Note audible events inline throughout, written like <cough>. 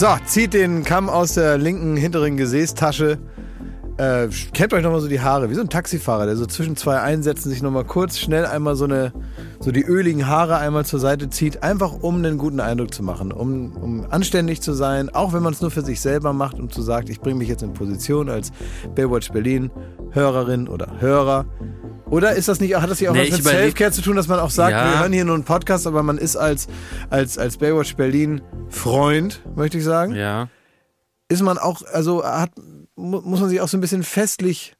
So, zieht den Kamm aus der linken hinteren Gesäßtasche. Äh, kämmt euch nochmal so die Haare, wie so ein Taxifahrer, der so zwischen zwei Einsätzen sich nochmal kurz schnell einmal so eine, so die öligen Haare einmal zur Seite zieht, einfach um einen guten Eindruck zu machen, um, um anständig zu sein, auch wenn man es nur für sich selber macht und zu sagt, ich bringe mich jetzt in Position als Baywatch Berlin Hörerin oder Hörer. Oder ist das nicht, hat das nicht auch Nee, was mit Selfcare zu tun, dass man auch sagt, Ja. wir hören hier nur einen Podcast, aber man ist als, als, als Baywatch Berlin Freund, möchte ich sagen Ja. ist man auch, also hat, mu- muss man sich auch so ein bisschen festlich.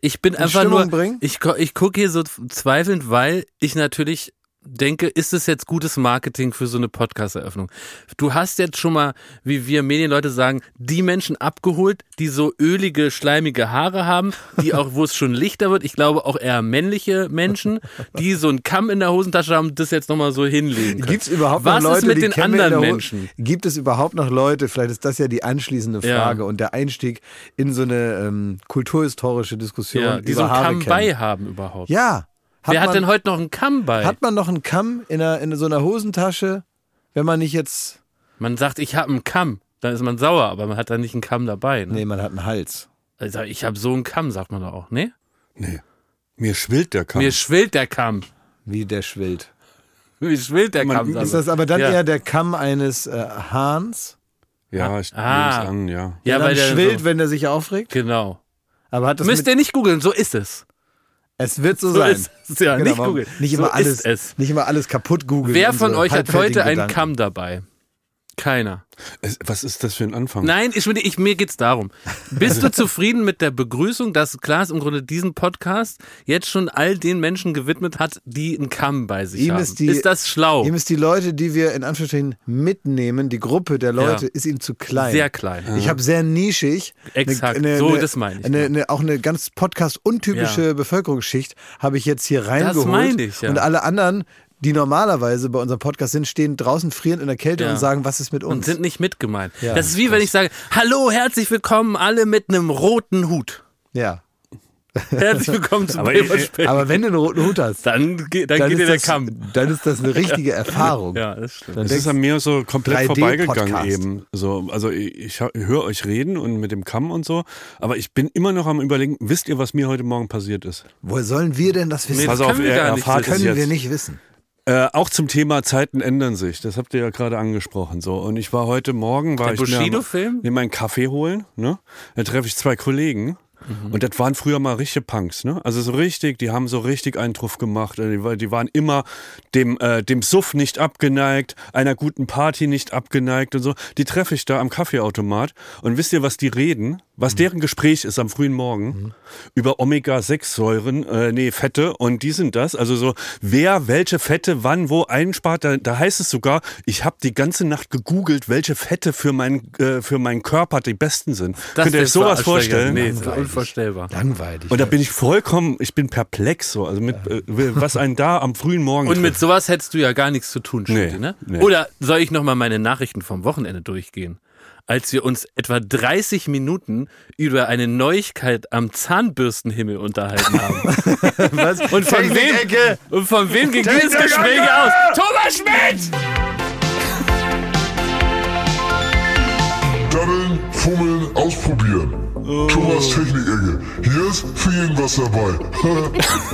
Ich bin einfach Stimmung nur, bringen? ich, ich gucke hier so zweifelnd, weil ich natürlich denke, ist es jetzt gutes Marketing für so eine Podcast-Eröffnung? Du hast jetzt schon mal, wie wir Medienleute sagen, die Menschen abgeholt, die so ölige, schleimige Haare haben, die <laughs> auch, wo es schon lichter wird, ich glaube auch eher männliche Menschen, die so einen Kamm in der Hosentasche haben das jetzt nochmal so hinlegen. Gibt es überhaupt Was noch Leute, ist mit die den anderen Menschen? Gibt es überhaupt noch Leute, vielleicht ist das ja die anschließende Ja. Frage und der Einstieg in so eine ähm, kulturhistorische Diskussion Ja, die so einen Kamm bei haben überhaupt. Ja. Hat Wer hat man, denn heute noch einen Kamm bei? Hat man noch einen Kamm in, einer, in so einer Hosentasche, wenn man nicht jetzt. Man sagt, ich habe einen Kamm, dann ist man sauer, aber man hat da nicht einen Kamm dabei. Ne? Nee, man hat einen Hals. Also ich habe so einen Kamm, sagt man doch auch, ne? Nee. Mir schwillt der Kamm. Mir schwillt der Kamm. Wie der schwillt. Mir schwillt der Man- Kamm. Ist das aber dann Ja. eher der Kamm eines äh, Hahns? ja, ich Ah. nehm's an, ja. ja, der weil dann der schwillt, so, wenn er sich aufregt? Genau. Aber hat das Müsst ihr nicht googeln, so ist es. Es wird so, So sein. ist es. Ja, Genau, nicht immer so alles, nicht immer alles kaputt googeln. Wer von euch hat heute einen. Kamm dabei? Keiner. Es, was ist das für ein Anfang? Nein, ich, ich, mir geht's darum. Bist du zufrieden mit der Begrüßung, dass Klaas im Grunde diesen Podcast jetzt schon all den Menschen gewidmet hat, die einen Kamm bei sich Ihm haben? ist die- das schlau? Ihm ist die Leute, die wir in Anführungsstrichen mitnehmen, die Gruppe der Leute, Ja. ist ihm zu klein. Sehr klein. Ich habe sehr nischig, Exakt. So, das meine ich, Eine, ja. eine, auch eine ganz Podcast-untypische Ja. Bevölkerungsschicht habe ich jetzt hier reingeholt. meine ich, ja. Und alle anderen, die normalerweise bei unserem Podcast sind, stehen draußen frierend in der Kälte Ja. und sagen, was ist mit uns? und sind nicht mit gemeint. Ja, das ist wie wenn ich sage, hallo, herzlich willkommen, alle mit einem roten Hut. ja. Herzlich willkommen zu <laughs> Aber ich-. Aber wenn du einen roten Hut hast, Dann, geht- dann, dann, geht ist dir der das, Kamm. dann ist das eine richtige Erfahrung. Ja, das stimmt. Dann Es denkst ist an mir so komplett 3D vorbeigegangen eben. So, also ich, ich höre euch reden und mit dem Kamm und so, aber ich bin immer noch am überlegen, wisst ihr, was mir heute Morgen passiert ist? Woher sollen wir denn das wissen? Nee, Pass das auf, können wir er gar nicht erfahrt es können jetzt. wir nicht wissen. Äh, auch zum Thema Zeiten ändern sich. Das habt ihr ja gerade angesprochen. So und ich war heute Morgen war Der ich mir Bushido-Film? mir meinen Kaffee holen. Ne, da treffe ich zwei Kollegen. Mhm. Und das waren früher mal richtige Punks, ne? Also so richtig, die haben so richtig einen Truff gemacht. Die, war- die waren immer dem, äh, dem Suff nicht abgeneigt, einer guten Party nicht abgeneigt und so. Die treffe ich da am Kaffeeautomat. Und wisst ihr, was die reden? Was deren Gespräch ist am frühen Morgen? Über Omega-6-Säuren, äh, nee, Fette und die sind das. Also so, wer welche Fette wann wo einspart, da, da heißt es sogar, ich habe die ganze Nacht gegoogelt, welche Fette für, mein, äh, für meinen Körper die besten sind. Das Könnt ihr euch ist sowas vorstellen? Nee, ist unvorstellbar. Langweilig. Und da bin ich vollkommen, ich bin perplex so, also mit äh, was einen da am frühen Morgen Und mit trifft. sowas hättest du ja gar nichts zu tun, Schmidt, Nee, ne? nee. Oder soll ich nochmal meine Nachrichten vom Wochenende durchgehen? Als wir uns etwa 30 Minuten über eine Neuigkeit am Zahnbürstenhimmel unterhalten haben. <laughs> Was? Und von wem, und von wem ging dieses! Gespräch aus? Thomas Schmidt! Daddeln, fummeln, ausprobieren. Thomas Technik-Ecke. Hier ist für jeden was dabei.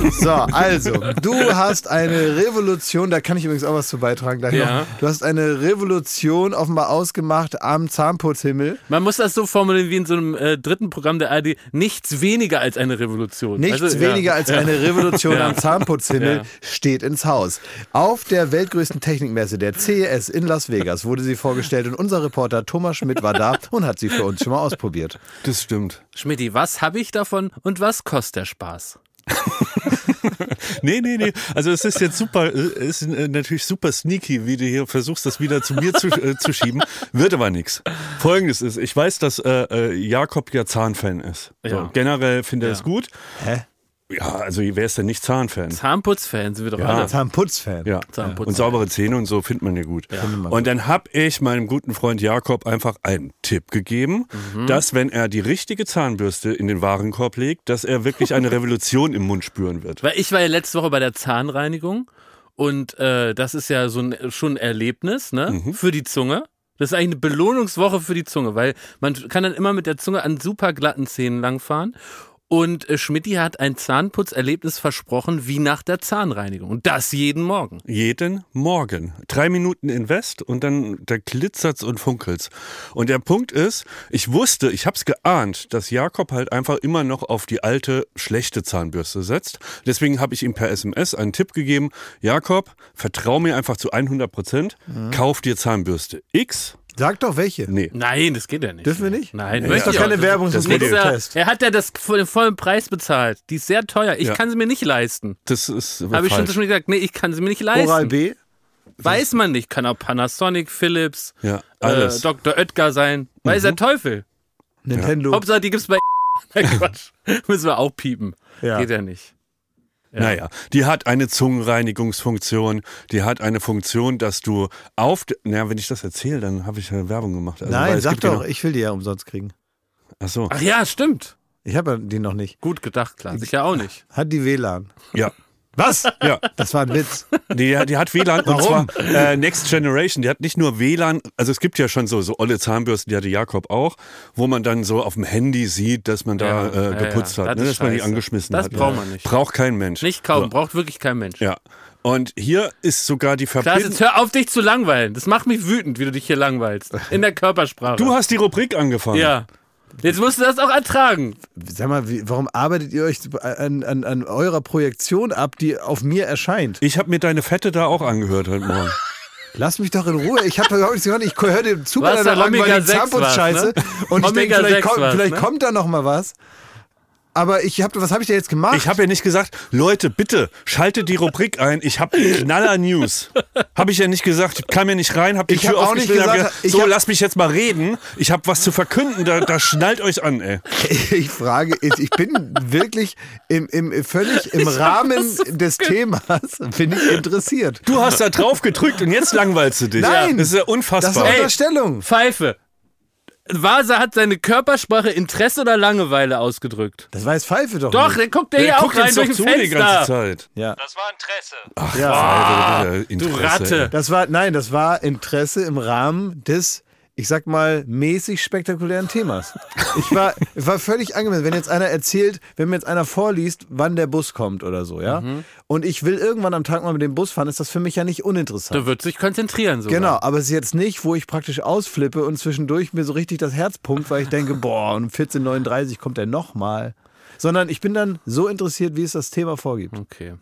<laughs> So, also, du hast eine Revolution, da kann ich übrigens auch was zu beitragen. Gleich Ja. noch. Du hast eine Revolution offenbar ausgemacht am Zahnputzhimmel. Man muss das so formulieren wie in so einem äh, dritten Programm der ARD. Nichts weniger als eine Revolution. Nichts Also, weniger ja. als eine Revolution Ja. am Zahnputzhimmel Ja. steht ins Haus. Auf der weltgrößten Technikmesse, der CES in Las Vegas, wurde sie vorgestellt und unser Reporter Thomas Schmidt war da und hat sie für uns schon mal ausprobiert. Das stimmt. Schmidti, was habe ich davon und was kostet der Spaß? <laughs> Nee, nee, nee. Also es ist jetzt super, äh, ist äh, natürlich super sneaky, wie du hier versuchst, das wieder zu mir zu, äh, zu schieben. Wird aber nichts. Folgendes ist, ich weiß, dass äh, äh, Jakob ja Zahnfan ist. So, Ja. generell finde er Ja. es gut. Hä? Ja, also wer ist denn nicht Zahnfan? Zahnputzfans sind wir doch Ja. alle. Zahnputzfan. Ja. Zahnputzen. Und saubere Zähne und so findet man ja gut. Und dann habe ich meinem guten Freund Jakob einfach einen Tipp gegeben, Mhm. dass wenn er die richtige Zahnbürste in den Warenkorb legt, dass er wirklich eine <laughs> Revolution im Mund spüren wird. Weil ich war ja letzte Woche bei der Zahnreinigung und äh, das ist ja so ein, schon ein Erlebnis, ne? Mhm. Für die Zunge. Das ist eigentlich eine Belohnungswoche für die Zunge, weil man kann dann immer mit der Zunge an super glatten Zähnen langfahren. Und äh, Schmidti hat ein Zahnputzerlebnis versprochen, wie nach der Zahnreinigung. Und das jeden Morgen. Jeden Morgen. Drei Minuten Invest und dann da glitzert's und funkelt's. Und der Punkt ist, ich wusste, ich hab's geahnt, dass Jakob halt einfach immer noch auf die alte, schlechte Zahnbürste setzt. Deswegen habe ich ihm per SMS einen Tipp gegeben. Jakob, vertrau mir einfach zu 100 Prozent. Kauf dir Zahnbürste X. Sag doch welche. Nee. Nein, das geht ja nicht. Dürfen wir nicht? Nein, Das ist doch keine. Werbung, Das das ist ja, Test. er hat ja das für den vollen Preis bezahlt. Die ist sehr teuer. Ich Ja. kann sie mir nicht leisten. Das ist Habe ich schon falsch. schon gesagt, nee, ich kann sie mir nicht leisten. Oral B. Weiß man nicht. Kann auch Panasonic, Philips, Ja, äh, alles. Dr. Oetker sein. Weiß der Teufel. Nintendo. Hauptsache, die gibt's bei <laughs> Nein, Quatsch. Müssen wir auch piepen. Ja. Geht ja nicht. Ja. Naja, die hat eine Zungenreinigungsfunktion, die hat eine Funktion, dass du auf, naja, wenn ich das erzähle, dann habe ich ja Werbung gemacht. Also, Nein, sag doch, noch- ich will die ja umsonst kriegen. Ach so, Ach ja, stimmt. Ich habe ja die noch nicht. Gut gedacht, klar. Ich ja auch nicht. Hat die WLAN. ja. Was? Ja, Das war ein Witz. die, die hat WLAN und Warum? zwar äh, Next Generation. Die hat nicht nur WLAN, also es gibt ja schon so, so olle Zahnbürsten, die hatte Jakob auch, wo man dann so auf dem Handy sieht, dass man da Ja, äh, ja, geputzt ja. hat, Das ne, ist dass man die angeschmissen Das hat. braucht man nicht. Braucht kein Mensch. Nicht kaufen, So. braucht wirklich kein Mensch. Ja. Und hier ist sogar die Klaas, Verbindung. jetzt hör auf, dich zu langweilen. Das macht mich wütend, wie du dich hier langweilst. In der Körpersprache. Du hast die Rubrik angefangen. Ja. Jetzt musst du das auch ertragen. Sag mal, wie, warum arbeitet ihr euch an, an, an eurer Projektion ab, die auf mir erscheint? Ich habe mir deine Fette da auch angehört heute Morgen. Lass mich doch in Ruhe. Ich habe überhaupt nichts gehört. Ich höre dir zu bei Omega langweiligen 6 Zahnputzscheiße. war's, Und ich denke, vielleicht, 6 kommt, vielleicht ne? kommt da noch mal was. Aber ich hab, was habe ich da jetzt gemacht? Ich habe ja nicht gesagt, Leute, bitte schaltet die Rubrik ein. Ich habe Knaller News. Habe ich ja nicht gesagt. Ich kam ja nicht rein, habe die Ich Tür hab auch nicht aufgeschnitten, hab gesagt, gesagt, ich so hab- lass mich jetzt mal reden. Ich habe was zu verkünden. Da, da schnallt euch an, ey. <laughs> Ich frage, ich ich bin wirklich im, im, völlig im Rahmen des Themas bin ich interessiert. Du hast da drauf gedrückt und jetzt langweilst du dich. Nein, das ist ja Das ist unfassbar. eine Ey. Unterstellung. Pfeife. Vasa hat seine Körpersprache Interesse oder Langeweile ausgedrückt. Das weiß Pfeife doch. Doch, nicht. der guckt ja Der hier auch guckt rein durch zu die ganze Fenster. Zeit. Ja. Das war Interesse. ja. Ah, Du Ratte. Das war, nein, das war Interesse im Rahmen des, ich sag mal, mäßig spektakulären Themas. Ich war, war völlig angemessen. Wenn jetzt einer erzählt, wenn mir jetzt einer vorliest, wann der Bus kommt oder so, ja, und ich will irgendwann am Tag mal mit dem Bus fahren, ist das für mich ja nicht uninteressant. Du würdest dich konzentrieren sogar. Genau, aber es ist jetzt nicht, wo ich praktisch ausflippe und zwischendurch mir so richtig das Herz pumpt, weil ich denke, boah, um 14.39 kommt er nochmal. Sondern ich bin dann so interessiert, wie es das Thema vorgibt. Okay.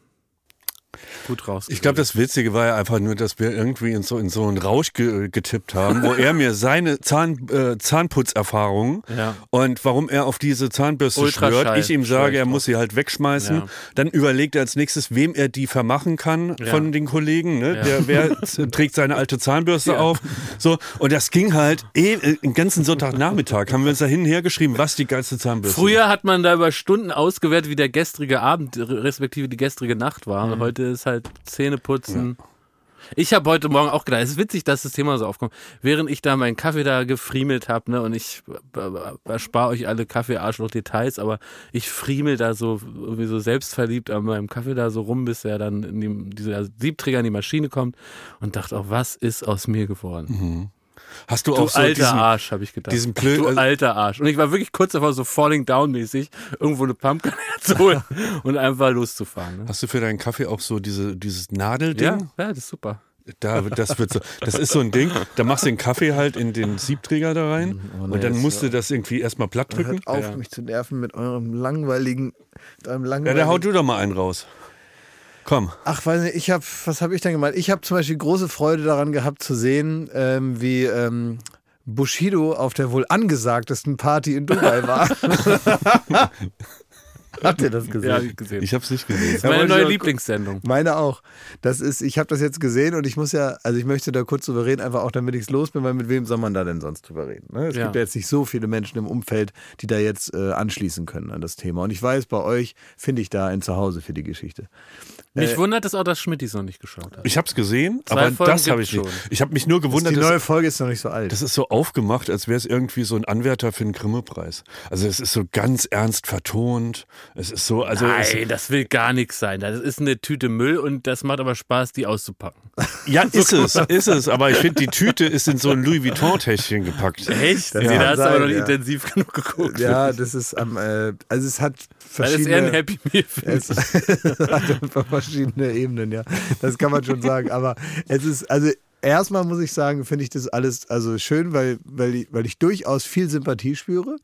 Gut raus. Ich glaube, das Witzige war ja einfach nur, dass wir irgendwie in so, in so einen Rausch ge getippt haben, wo er mir seine Zahn, äh, Zahnputzerfahrungen Ja. und warum er auf diese Zahnbürste schwört. Ich ihm sage, er muss sie halt wegschmeißen. Ja. Dann überlegt er als nächstes, wem er die vermachen kann Ja. von den Kollegen. Ne? Der, wer <laughs> trägt seine alte Zahnbürste auf. So, und das ging halt eh, äh, den ganzen Sonntagnachmittag haben wir uns da hin und her geschrieben, was die geilste Zahnbürste Früher hat man da über Stunden ausgewertet, wie der gestrige Abend, respektive die gestrige Nacht war. Mhm. Heute ist halt Zähneputzen. Ich habe heute Morgen auch gedacht, es ist witzig, dass das Thema so aufkommt. Während ich da meinen Kaffee da gefriemelt habe, ne, und ich erspare euch alle Kaffee-Arschloch-Details, aber ich friemel da so irgendwie so selbstverliebt an meinem Kaffee da so rum, bis er dann in die, dieser Siebträger in die Maschine kommt und dachte auch, was ist aus mir geworden? Hast du, Du auch so alter diesen, Arsch, habe ich gedacht. diesen blöd- du also- alter Arsch. Und ich war wirklich kurz davor, so falling down mäßig, irgendwo eine Pumpkin <laughs> zu holen <laughs> und einfach loszufahren. Ne? Hast du für deinen Kaffee auch so diese, dieses Nadelding? Ja, ja, das ist super. Da, das wird so, das ist so ein Ding, da machst du den Kaffee halt in den Siebträger da rein und dann musst du das irgendwie erstmal platt drücken. Hört auf, mich zu nerven mit eurem langweiligen, mit eurem Ja, langweiligen. da haut du doch mal einen raus. Komm. Ach, weiß nicht, ich habe, was habe ich denn gemeint? Ich habe zum Beispiel große Freude daran gehabt zu sehen, ähm, wie ähm, Bushido auf der wohl angesagtesten Party in Dubai war. <laughs> Habt ihr das gesehen? Ja, hab ich gesehen. Ich hab's nicht gesehen. das ist meine neue Lieblingssendung. Meine auch. Das ist, ich habe das jetzt gesehen und ich muss ja, also ich möchte da kurz drüber reden, einfach auch damit ich es los bin, weil mit wem soll man da denn sonst drüber reden? Ne? Es Ja. gibt ja jetzt nicht so viele Menschen im Umfeld, die da jetzt äh, anschließen können an das Thema. Und ich weiß, bei euch finde ich da ein Zuhause für die Geschichte. Mich Äh, wundert es auch, dass Schmidtis noch nicht geschaut hat. Ich hab's gesehen, Zwei aber Folgen das habe ich gibt's nicht. schon. Ich habe mich nur gewundert, die dass, neue Folge ist noch nicht so alt. das ist so aufgemacht, als wäre es irgendwie so ein Anwärter für einen Grimme-Preis. Also es ist so ganz ernst vertont Es ist so, also es, Nein, das will gar nichts sein. Das ist eine Tüte Müll und das macht aber Spaß, die auszupacken. <laughs> ja, ist es, ist es. Aber ich finde, die Tüte ist in so ein Louis Vuitton-Täschchen gepackt. Echt? Das Nee, da hast du aber noch nicht ja. intensiv genug geguckt. Ja, das ist am, äh, also es hat Das ist eher ein verschiedene, Happy Meal. es <laughs> hat einfach verschiedene Ebenen, ja. Das kann man schon sagen. Aber es ist, also erstmal muss ich sagen, finde ich das alles also schön, weil, weil, ich, weil ich durchaus viel Sympathie spüre.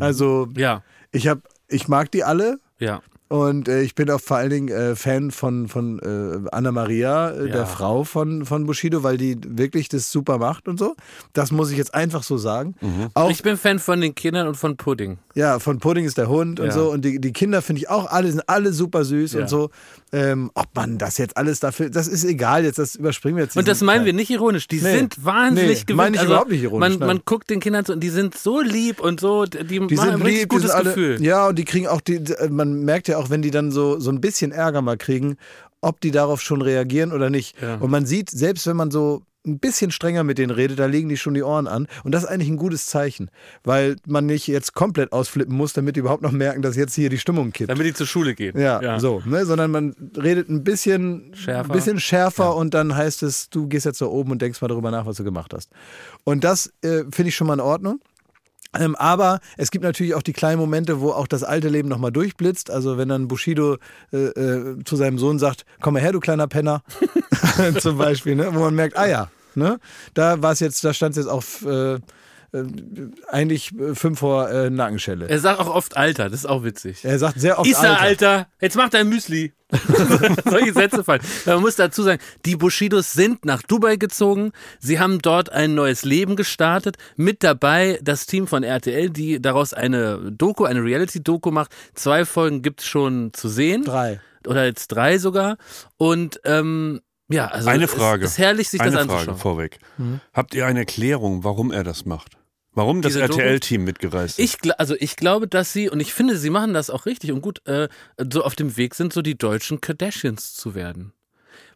Also ich. Ja, ich habe, ich mag die alle. ja. Und äh, ich bin auch vor allen Dingen äh, Fan von, von äh, Anna Maria, äh, Ja. der Frau von, von Bushido, weil die wirklich das super macht und so. Das muss ich jetzt einfach so sagen. Auch, Ich bin Fan von den Kindern und von Pudding. ja, von Pudding ist der Hund und Ja. so. Und die, die Kinder finde ich auch alle, sind alle super süß Ja. und so. Ähm, ob man das jetzt alles dafür, das ist egal, jetzt das überspringen wir jetzt. Und das meinen Teil. wir nicht ironisch. Die Nee. sind wahnsinnig Nee, gewöhnt. meine ich überhaupt nicht ironisch, Man, man guckt den Kindern so und die sind so lieb und so, die, Die machen ein lieb, gutes alle, Gefühl. Ja, und die kriegen auch, die, die- man merkt ja auch, wenn die dann so, so ein bisschen Ärger mal kriegen, ob die darauf schon reagieren oder nicht. Ja. Und man sieht, selbst wenn man so ein bisschen strenger mit denen redet, da legen die schon die Ohren an. Und das ist eigentlich ein gutes Zeichen, weil man nicht jetzt komplett ausflippen muss, damit die überhaupt noch merken, dass jetzt hier die Stimmung kippt. Damit die zur Schule gehen. Ja, so, ne? sondern man redet ein bisschen Schärfer. Ein bisschen schärfer und dann heißt es, du gehst jetzt da oben und denkst mal darüber nach, was du gemacht hast. Und das äh, finde ich schon mal in Ordnung. Ähm, aber es gibt natürlich auch die kleinen Momente, wo auch das alte Leben nochmal durchblitzt. Also wenn dann Bushido äh, äh, zu seinem Sohn sagt, komm mal her, du kleiner Penner, <laughs> zum Beispiel, ne? wo man merkt, ah ja, ne? da war es jetzt, da stand es jetzt auf äh, äh, eigentlich äh, fünf vor äh, Nackenschelle. Er sagt auch oft Alter, das ist auch witzig. Er sagt sehr oft Issa, Alter. Alter, jetzt mach dein Müsli. <laughs> Solche Sätze fallen. Man muss dazu sagen, die Bushidos sind nach Dubai gezogen. Sie haben dort ein neues Leben gestartet. Mit dabei das Team von RTL, die daraus eine Doku, eine Reality-Doku macht. Zwei Folgen gibt's schon zu sehen. Drei. Oder jetzt drei sogar. Und ähm, ja, also Eine es Frage. ist herrlich, sich Eine das Frage anzuschauen. vorweg. Habt ihr eine Erklärung, warum er das macht? Warum das? RTL-Team mitgereist ist? Ich, also ich glaube, dass sie, und ich finde, sie machen das auch richtig und gut, äh, so auf dem Weg sind, so die deutschen Kardashians zu werden.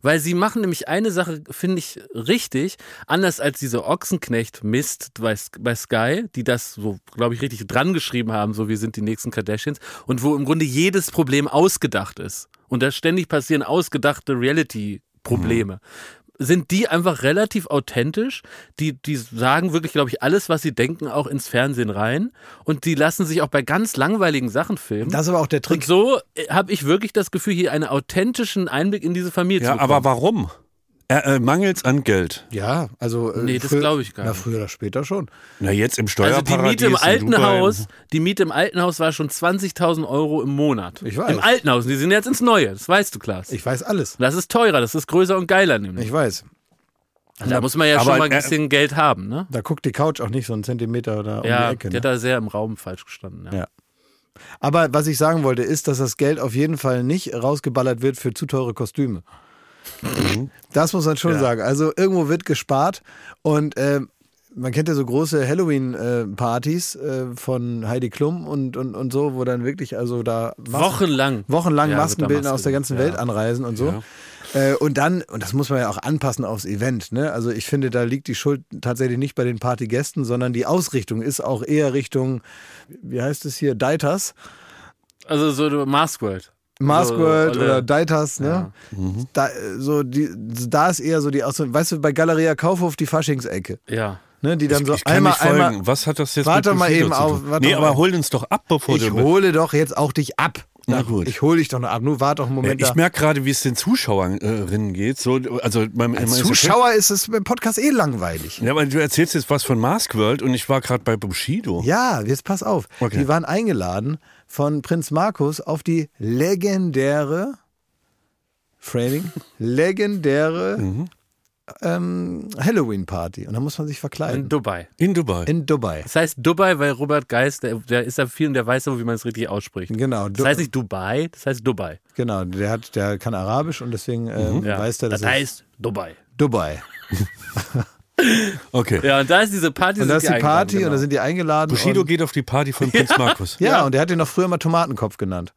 Weil sie machen nämlich eine Sache, finde ich, richtig, anders als diese Ochsenknecht-Mist bei, bei Sky, die das so, glaube ich, richtig dran geschrieben haben, so wir sind die nächsten Kardashians, und wo im Grunde jedes Problem ausgedacht ist. Und da ständig passieren ausgedachte Reality-Probleme. Sind die einfach relativ authentisch? Die, die sagen wirklich, glaube ich, alles, was sie denken, auch ins Fernsehen rein. Und die lassen sich auch bei ganz langweiligen Sachen filmen. Das ist aber auch der und Trick. so habe ich wirklich das Gefühl, hier einen authentischen Einblick in diese Familie ja, zu bekommen. aber warum? Er, äh, mangels an Geld. Ja, also. äh, Nee, das glaube ich gar Na, nicht. früher oder später schon. Na, jetzt im Also Steuerparadies. die Miete im alten. Haus, die Miete im alten Haus war schon 20.000 Euro im Monat. Ich weiß. Im alten Haus. Die sind jetzt ins Neue. Das weißt du, Klaas. Ich weiß alles. das ist teurer. Das ist größer und geiler nämlich. Ich weiß. da muss man ja aber schon mal ein er- bisschen Geld haben, ne? Da guckt die Couch auch nicht so einen Zentimeter da um Ja, die Ecke. der hat Ne? da sehr im Raum falsch gestanden. Ja. Ja. Aber was ich sagen wollte, ist, dass das Geld auf jeden Fall nicht rausgeballert wird für zu teure Kostüme. Das muss man schon sagen. Also irgendwo wird gespart und ähm, man kennt ja so große Halloween-Partys äh, von Heidi Klum und, und, und so, wo dann wirklich also da Mas- Wochenlang. wochenlang Ja, Maskenbildner Maske aus der ganzen gemacht, Welt ja. anreisen und so. Äh, und dann, und das muss man ja auch anpassen aufs Event, ne? Also ich finde, da liegt die Schuld tatsächlich nicht bei den Partygästen, sondern die Ausrichtung ist auch eher Richtung, wie heißt es hier, Deitas. Also so Mask World. Maskworld So, oder Deitas, ne? Da, äh, so die, da ist eher so die. Weißt du, bei Galeria Kaufhof die Faschingsecke, Ja. ne? Die dann Ich, so ich kann einmal, nicht folgen. einmal. Was hat das jetzt Warte mit mal eben zu auf, tun? warte Nee, mal. aber hol uns doch ab, bevor Ich du... hole doch jetzt auch dich ab. Na gut. Ich hole dich doch noch ab. Nur warte doch einen Ja, Moment. ich da. merke gerade, wie es den Zuschauerinnen geht. So, also beim, Als Zuschauer ist es beim Podcast eh langweilig. Ja, aber du erzählst jetzt was von Mask World und ich war gerade bei Bushido. Ja, jetzt pass auf. Okay. Die waren eingeladen von Prinz Markus auf die legendäre Framing, <laughs> legendäre Mhm. ähm, Halloween-Party. Und da muss man sich In verkleiden. Dubai. In Dubai. In Dubai. Das heißt Dubai, weil Robert Geist, der, der ist da viel und der weiß aber, wie man es richtig ausspricht. Genau. Das heißt nicht Dubai, das heißt Dubai. Genau, der, hat, der kann Arabisch und deswegen äh, Mhm. Weiß der, dass das heißt Dubai. Dubai. <laughs> Okay. Ja, und da ist diese Party. Und da ist die eingeladen, Party und genau. da sind die eingeladen. Bushido und, geht auf die Party von <laughs> Prinz Markus. ja, und der hat den noch früher mal Tomatenkopf genannt.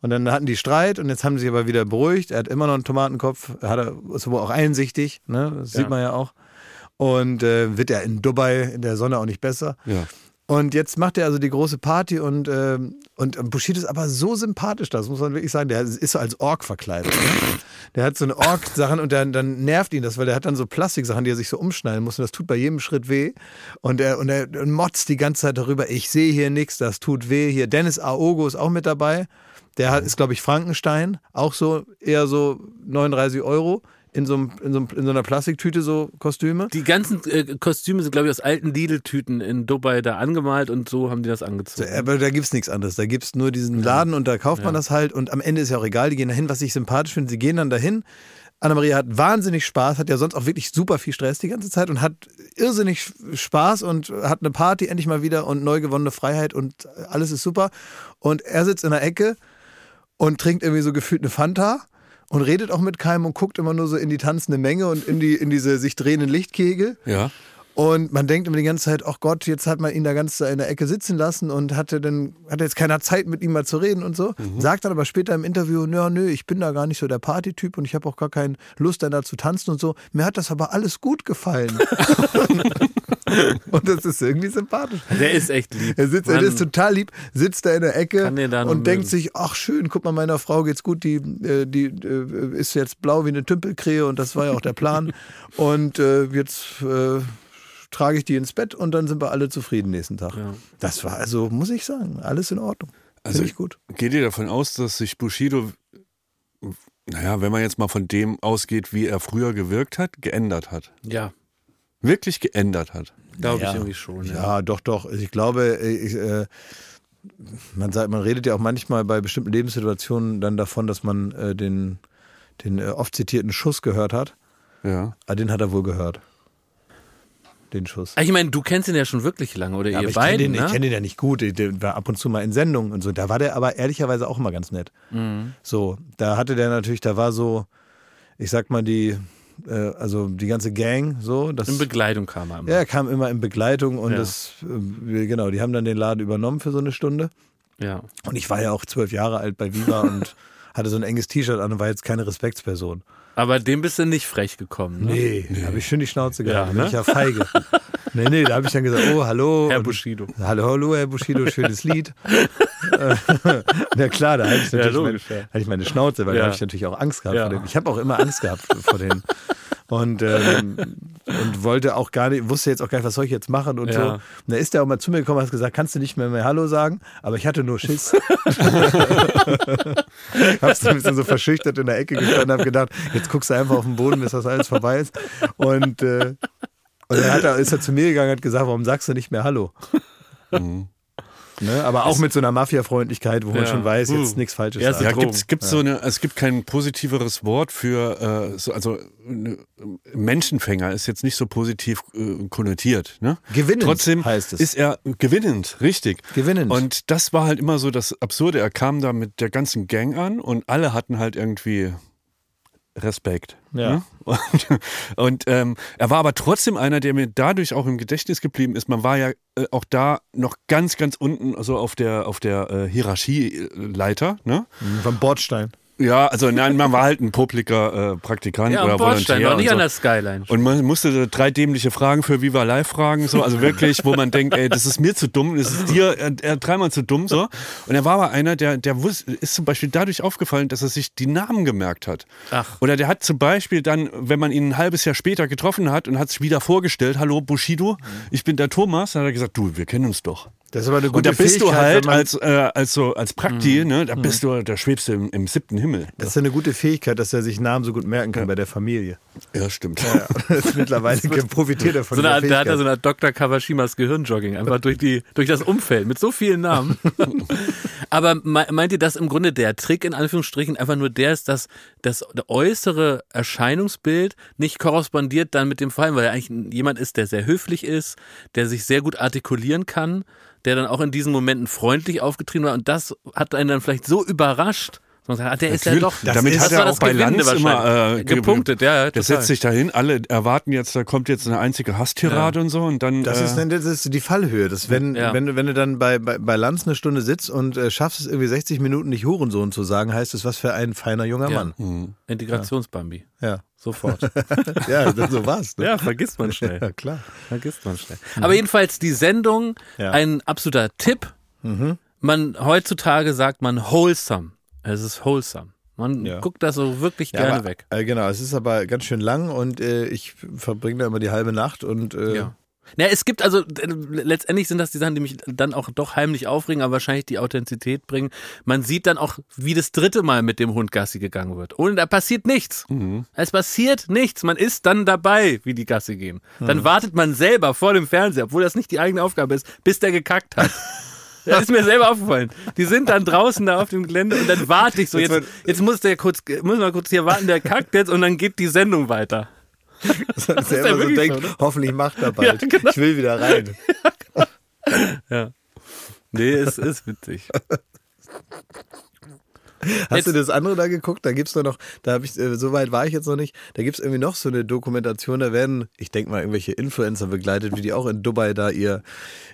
Und dann hatten die Streit und jetzt haben sie sich aber wieder beruhigt. Er hat immer noch einen Tomatenkopf, hat er, ist wohl auch einsichtig, ne? das Ja. sieht man ja auch. Und äh, wird ja in Dubai in der Sonne auch nicht besser. Ja. Und jetzt macht er also die große Party und, ähm, und Bushido ist aber so sympathisch, das muss man wirklich sagen. Der ist so als Ork verkleidet. Ne? Der hat so eine Ork-Sachen und dann, dann nervt ihn das, weil der hat dann so Plastiksachen, die er sich so umschneiden muss und das tut bei jedem Schritt weh. Und er, und er motzt die ganze Zeit darüber, ich sehe hier nichts, das tut weh. Hier Dennis Aogo ist auch mit dabei. Der hat, ist, glaube ich, Frankenstein, auch so eher so 39 Euro in so, einem, in, so einem, in so einer Plastiktüte so Kostüme. Die ganzen äh, Kostüme sind, glaube ich, aus alten Lidl-Tüten in Dubai da angemalt und so haben die das angezogen. Aber da gibt's nichts anderes. Da gibt's nur diesen Laden und da kauft man Ja. das halt und am Ende ist ja auch egal, die gehen dahin, was ich sympathisch finde, sie gehen dann dahin. Annemarie hat wahnsinnig Spaß, hat ja sonst auch wirklich super viel Stress die ganze Zeit und hat irrsinnig Spaß und hat eine Party endlich mal wieder und neu gewonnene Freiheit und alles ist super. Und er sitzt in der Ecke und trinkt irgendwie so gefühlt eine Fanta und redet auch mit keinem und guckt immer nur so in die tanzende Menge und in, die, in diese sich drehenden Lichtkegel. Ja. Und man denkt immer die ganze Zeit, ach Gott, jetzt hat man ihn da ganz in der Ecke sitzen lassen und hatte dann hatte jetzt keiner Zeit mit ihm mal zu reden und so. Sagt dann aber später im Interview, nö, nö, ich bin da gar nicht so der Partytyp und ich habe auch gar keine Lust dann da zu tanzen und so. Mir hat das aber alles gut gefallen. <laughs> und das ist irgendwie sympathisch. Der ist echt lieb. Er sitzt, er ist total lieb, sitzt da in der Ecke und denkt mögen. sich, ach schön, guck mal, meiner Frau geht's gut, die, äh, die äh, ist jetzt blau wie eine Tümpelkrähe und das war ja auch der Plan. <laughs> und äh, jetzt äh, trage ich die ins Bett und dann sind wir alle zufrieden nächsten Tag. Ja. Das war also, muss ich sagen, alles in Ordnung. Also Finde ich gut. Geht ihr davon aus, dass sich Bushido, naja, wenn man jetzt mal von dem ausgeht, wie er früher gewirkt hat, geändert hat? Ja, Wirklich geändert hat? glaube Ja. ich irgendwie schon. Ja. Ja, doch, doch. Also Ich glaube, ich, äh, man, sagt, man redet ja auch manchmal bei bestimmten Lebenssituationen dann davon, dass man äh, den, den äh, oft zitierten Schuss gehört hat. Ja. Ah, den hat er wohl gehört. Den Schuss. Ah, Ich meine, du kennst ihn ja schon wirklich lange, oder Ja, ihr ich kenne beiden, den, ich ne? kenn den ja nicht gut. Der war ab und zu mal in Sendungen und so. Da war der aber ehrlicherweise auch immer ganz nett. Mhm. So, da hatte der natürlich, da war so, ich sag mal, die, äh, also die ganze Gang, so. Das, In Begleitung kam er immer. ja, er kam immer in Begleitung und Ja. das, äh, genau, die haben dann den Laden übernommen für so eine Stunde. Ja. Und ich war ja auch zwölf Jahre alt bei Viva und <laughs> hatte so ein enges T-Shirt an und war jetzt keine Respektsperson. Aber dem bist du nicht frech gekommen, ne? Nee, da habe ich schön die Schnauze gehabt. Ja, bin ne? ich ja feige. <laughs> nee, nee, da habe ich dann gesagt, oh, hallo. Herr Und- Bushido. Hallo, hallo, Herr Bushido, schönes Lied. <laughs> Na klar, da hatte ich natürlich logisch, mein, ja. hatte ich meine Schnauze, weil Ja. da habe ich natürlich auch Angst gehabt Ja. vor dem. Ich habe auch immer Angst gehabt vor denen. Und, ähm, und wollte auch gar nicht, wusste jetzt auch gar nicht, was soll ich jetzt machen und Ja. so. Und da ist der auch mal zu mir gekommen und hat gesagt, kannst du nicht mehr, mehr Hallo sagen? Aber ich hatte nur Schiss. <laughs> <laughs> Hab's ein bisschen so verschüchtert in der Ecke gestanden und habe gedacht, jetzt guckst du einfach auf den Boden, bis das alles vorbei ist. Und, äh, und dann hat er, ist er zu mir gegangen und hat gesagt, warum sagst du nicht mehr Hallo? Ne? Aber auch mit so einer Mafia-Freundlichkeit, wo man schon weiß, jetzt Uh. nichts Falsches Ja. Ja, Drogen. gibt es so eine, es gibt kein positiveres Wort für, äh, so, also ne, Menschenfänger ist jetzt nicht so positiv äh, konnotiert. Ne? Gewinnend Trotzdem heißt es. ist er gewinnend, richtig. Gewinnend. Und das war halt immer so das Absurde. Er kam da mit der ganzen Gang an und alle hatten halt irgendwie Respekt. Ja. Ne? Und, <laughs> und ähm, er war aber trotzdem einer, der mir dadurch auch im Gedächtnis geblieben ist. Man war ja äh, auch da noch ganz, ganz unten, also auf der, auf der äh, Hierarchieleiter. Ne? Vom Bordstein. Ja, also nein, man war halt ein publiker äh, Praktikant Ja, oder Volontär. war nicht und an so. der Skyline. Und man musste so drei dämliche Fragen für Viva Live fragen, so, also wirklich, wo man denkt, ey, das ist mir zu dumm, das ist dir äh, äh, dreimal zu dumm, so. Und er war aber einer, der, der wusste, ist zum Beispiel dadurch aufgefallen, dass er sich die Namen gemerkt hat. Ach. Oder der hat zum Beispiel dann, wenn man ihn ein halbes Jahr später getroffen hat und hat sich wieder vorgestellt, hallo Bushido, ich bin der Thomas, dann hat er gesagt, du, wir kennen uns doch. Das ist aber eine Und gute da bist du halt als, äh, als so, als Prakti, ne, da bist du, da schwebst du im, im siebten Himmel. Das ist eine gute Fähigkeit, dass er sich Namen so gut merken kann bei der Familie. Ja, stimmt. Ja, <laughs> das ist mittlerweile <laughs> profitiert er von So eine, Art- dieser da hat er so eine Dr. Kawashimas Gehirnjogging, einfach durch, die, durch das Umfeld mit so vielen Namen. <laughs> Aber me- meint ihr, dass im Grunde der Trick in Anführungsstrichen einfach nur der ist, dass das äußere Erscheinungsbild nicht korrespondiert dann mit dem Fall, weil er eigentlich jemand ist, der sehr höflich ist, der sich sehr gut artikulieren kann, der dann auch in diesen Momenten freundlich aufgetrieben war und das hat einen dann vielleicht so überrascht, Man sagt, ah, der ist ja doch. Damit das hat er das auch bei Lanz immer wahrscheinlich. äh, ge- gepunktet, ja, ja. Der total. setzt sich dahin, alle erwarten jetzt, da kommt jetzt eine einzige Hasstirade und so und dann. Das äh, ist, das ist die Fallhöhe. Das, wenn, Ja. wenn, du- wenn du dann bei, bei, bei Lanz eine Stunde sitzt und äh, schaffst es irgendwie 60 Minuten nicht Hurensohn zu sagen, heißt es, was für ein feiner junger Ja. Mann. hm. Integrationsbambi. Ja. Sofort. <laughs> Ja, das- so war's. Ne? ja, vergisst man schnell. <laughs> Ja, klar. Vergisst man schnell. Aber jedenfalls die Sendung, Ja. ein absoluter Tipp. Man, heutzutage sagt man wholesome. Es ist wholesome. Man Ja. guckt das so wirklich Ja, gerne aber, weg. Äh, genau, es ist aber ganz schön lang und äh, ich verbringe da immer die halbe Nacht und äh, Ja. Ja, es gibt also, äh, letztendlich sind das die Sachen, die mich dann auch doch heimlich aufregen, aber wahrscheinlich die Authentizität bringen. Man sieht dann auch, wie das dritte Mal mit dem Hund Gassi gegangen wird. Und da passiert nichts. Es passiert nichts. Man ist dann dabei, wie die Gassi gehen. Dann wartet man selber vor dem Fernseher, obwohl das nicht die eigene Aufgabe ist, bis der gekackt hat. <laughs> Das ist mir selber aufgefallen. Die sind dann draußen da auf dem Gelände und dann warte ich so. Jetzt, jetzt muss der kurz, muss man kurz hier warten, der kackt jetzt und dann geht die Sendung weiter. Selber so wirklich denkt, so, ne? hoffentlich macht er bald. Ja, genau. Ich will wieder rein. <laughs> Ja. Nee, es ist witzig. Hast Jetzt- du das andere da geguckt? Da gibt's doch noch, da habe ich, äh, so weit war ich jetzt noch nicht, da gibt's irgendwie noch so eine Dokumentation, da werden, ich denke mal, irgendwelche Influencer begleitet, wie die auch in Dubai da ihr,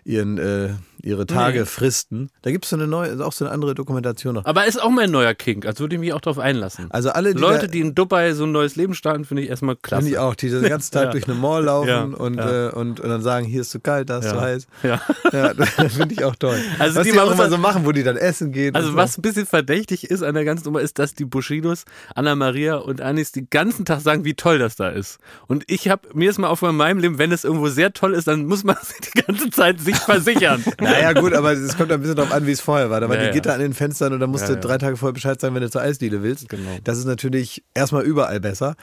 ihren, äh, ihre Tage Nee. fristen. Da gibt's so eine neue, auch so eine andere Dokumentation noch. Aber ist auch mein neuer Kink, also würde ich mich auch drauf einlassen. Also alle, die Leute, da, die in Dubai so ein neues Leben starten, finde ich erstmal klasse. Finde ich auch, die den ganzen Tag <laughs> Ja. durch eine Mall laufen Ja, und, ja. Äh, und, und dann sagen, hier ist zu kalt, da ist zu heiß. Ja. <laughs> Das finde ich auch toll. Also Was die die, auch machen immer so machen, wo die dann essen gehen. Also und was ein bisschen verdächtig ist an der ganzen Nummer, ist, dass die Bushidos, Anna Maria und Anis die ganzen Tag sagen, wie toll das da ist. Und ich habe mir ist mal auf in meinem Leben, wenn es irgendwo sehr toll ist, dann muss man <laughs> sich die ganze Zeit sich versichern. So. Naja, gut, aber es kommt ein bisschen darauf an, wie es vorher war. Da waren Ja, die ja. Gitter an den Fenstern und da musst Ja, du ja. drei Tage vorher Bescheid sagen, wenn du zur Eisdiele willst. Genau. Das ist natürlich erstmal überall besser.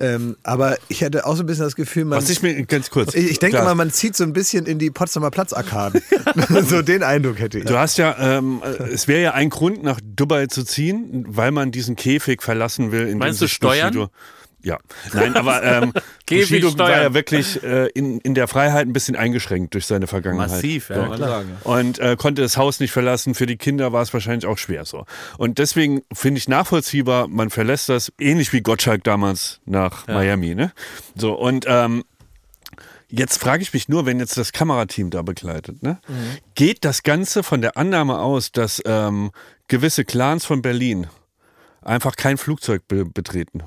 Ähm, aber ich hatte auch so ein bisschen das Gefühl, man. Was ich mir ganz kurz. ich, ich denke mal, man zieht so ein bisschen in die Potsdamer Platzarkaden. <laughs> <laughs> so den Eindruck hätte ich. Du hast ja, ähm, äh, es wäre ja ein Grund, nach Dubai zu ziehen, weil man diesen Käfig verlassen will. In Meinst dem du Steuern? Bushido- Ja, nein, aber ähm, <laughs> Bushido war ja wirklich äh, in, in der Freiheit ein bisschen eingeschränkt durch seine Vergangenheit. Massiv, ja, klar. Und äh, konnte das Haus nicht verlassen. Für die Kinder war es wahrscheinlich auch schwer so. Und deswegen finde ich nachvollziehbar, man verlässt das ähnlich wie Gottschalk damals nach Miami. Ne? So, und ähm, Jetzt frage ich mich nur, wenn jetzt das Kamerateam da begleitet, ne? geht das Ganze von der Annahme aus, dass ähm, gewisse Clans von Berlin einfach kein Flugzeug be betreten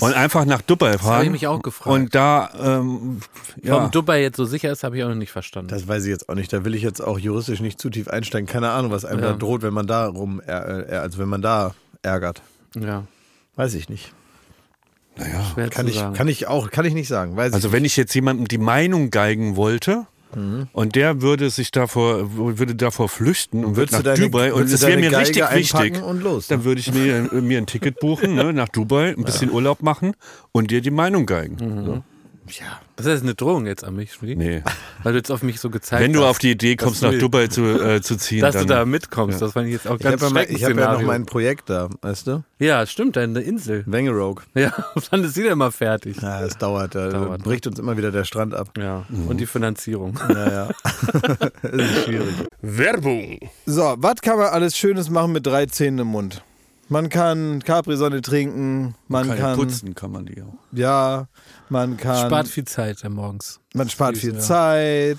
und einfach nach Dubai fahren habe ich mich auch gefragt. und da ähm, ja, Warum Dubai jetzt so sicher ist, habe ich auch noch nicht verstanden. Das weiß ich jetzt auch nicht. Da will ich jetzt auch juristisch nicht zu tief einsteigen. Keine Ahnung, was einem Ja. da droht, wenn man da rum, äh, äh, also wenn man da ärgert. ja, Weiß ich nicht. naja. schwer Kann ich, sagen. kann ich auch, kann ich nicht sagen. Weiß Also ich wenn ich jetzt jemandem die Meinung geigen wollte und der würde sich davor würde davor flüchten und würde nach deine- Dubai und es wäre mir richtig wichtig, und los, ne? dann würde ich mir, mir ein Ticket buchen ne, nach Dubai, ein bisschen Urlaub machen und dir die Meinung geigen. So. Ja. Das ist eine Drohung jetzt an mich, Schmiedi? Nee. Weil du jetzt auf mich so gezeigt Wenn du hast, auf die Idee kommst, nach du- Dubai zu, äh, zu ziehen, dass dann du da mitkommst. Das fand ich jetzt auch Ich ganz habe ja, mal- ich hab ja noch mein Projekt da, weißt du? Ja, stimmt, deine Insel. Wangerogue. Ja, <laughs> wann ist sie denn mal fertig? Ja, das dauert. Da Dauert. bricht uns immer wieder der Strand ab. Ja, und die Finanzierung. Naja. <laughs> <laughs> das ist schwierig. Werbung. So, was kann man alles Schönes machen mit drei Zähnen im Mund? Man kann Capri-Sonne trinken, man kann, kann, putzen kann man die auch. ja, man kann, Spart viel Zeit morgens. man spart viel. Zeit.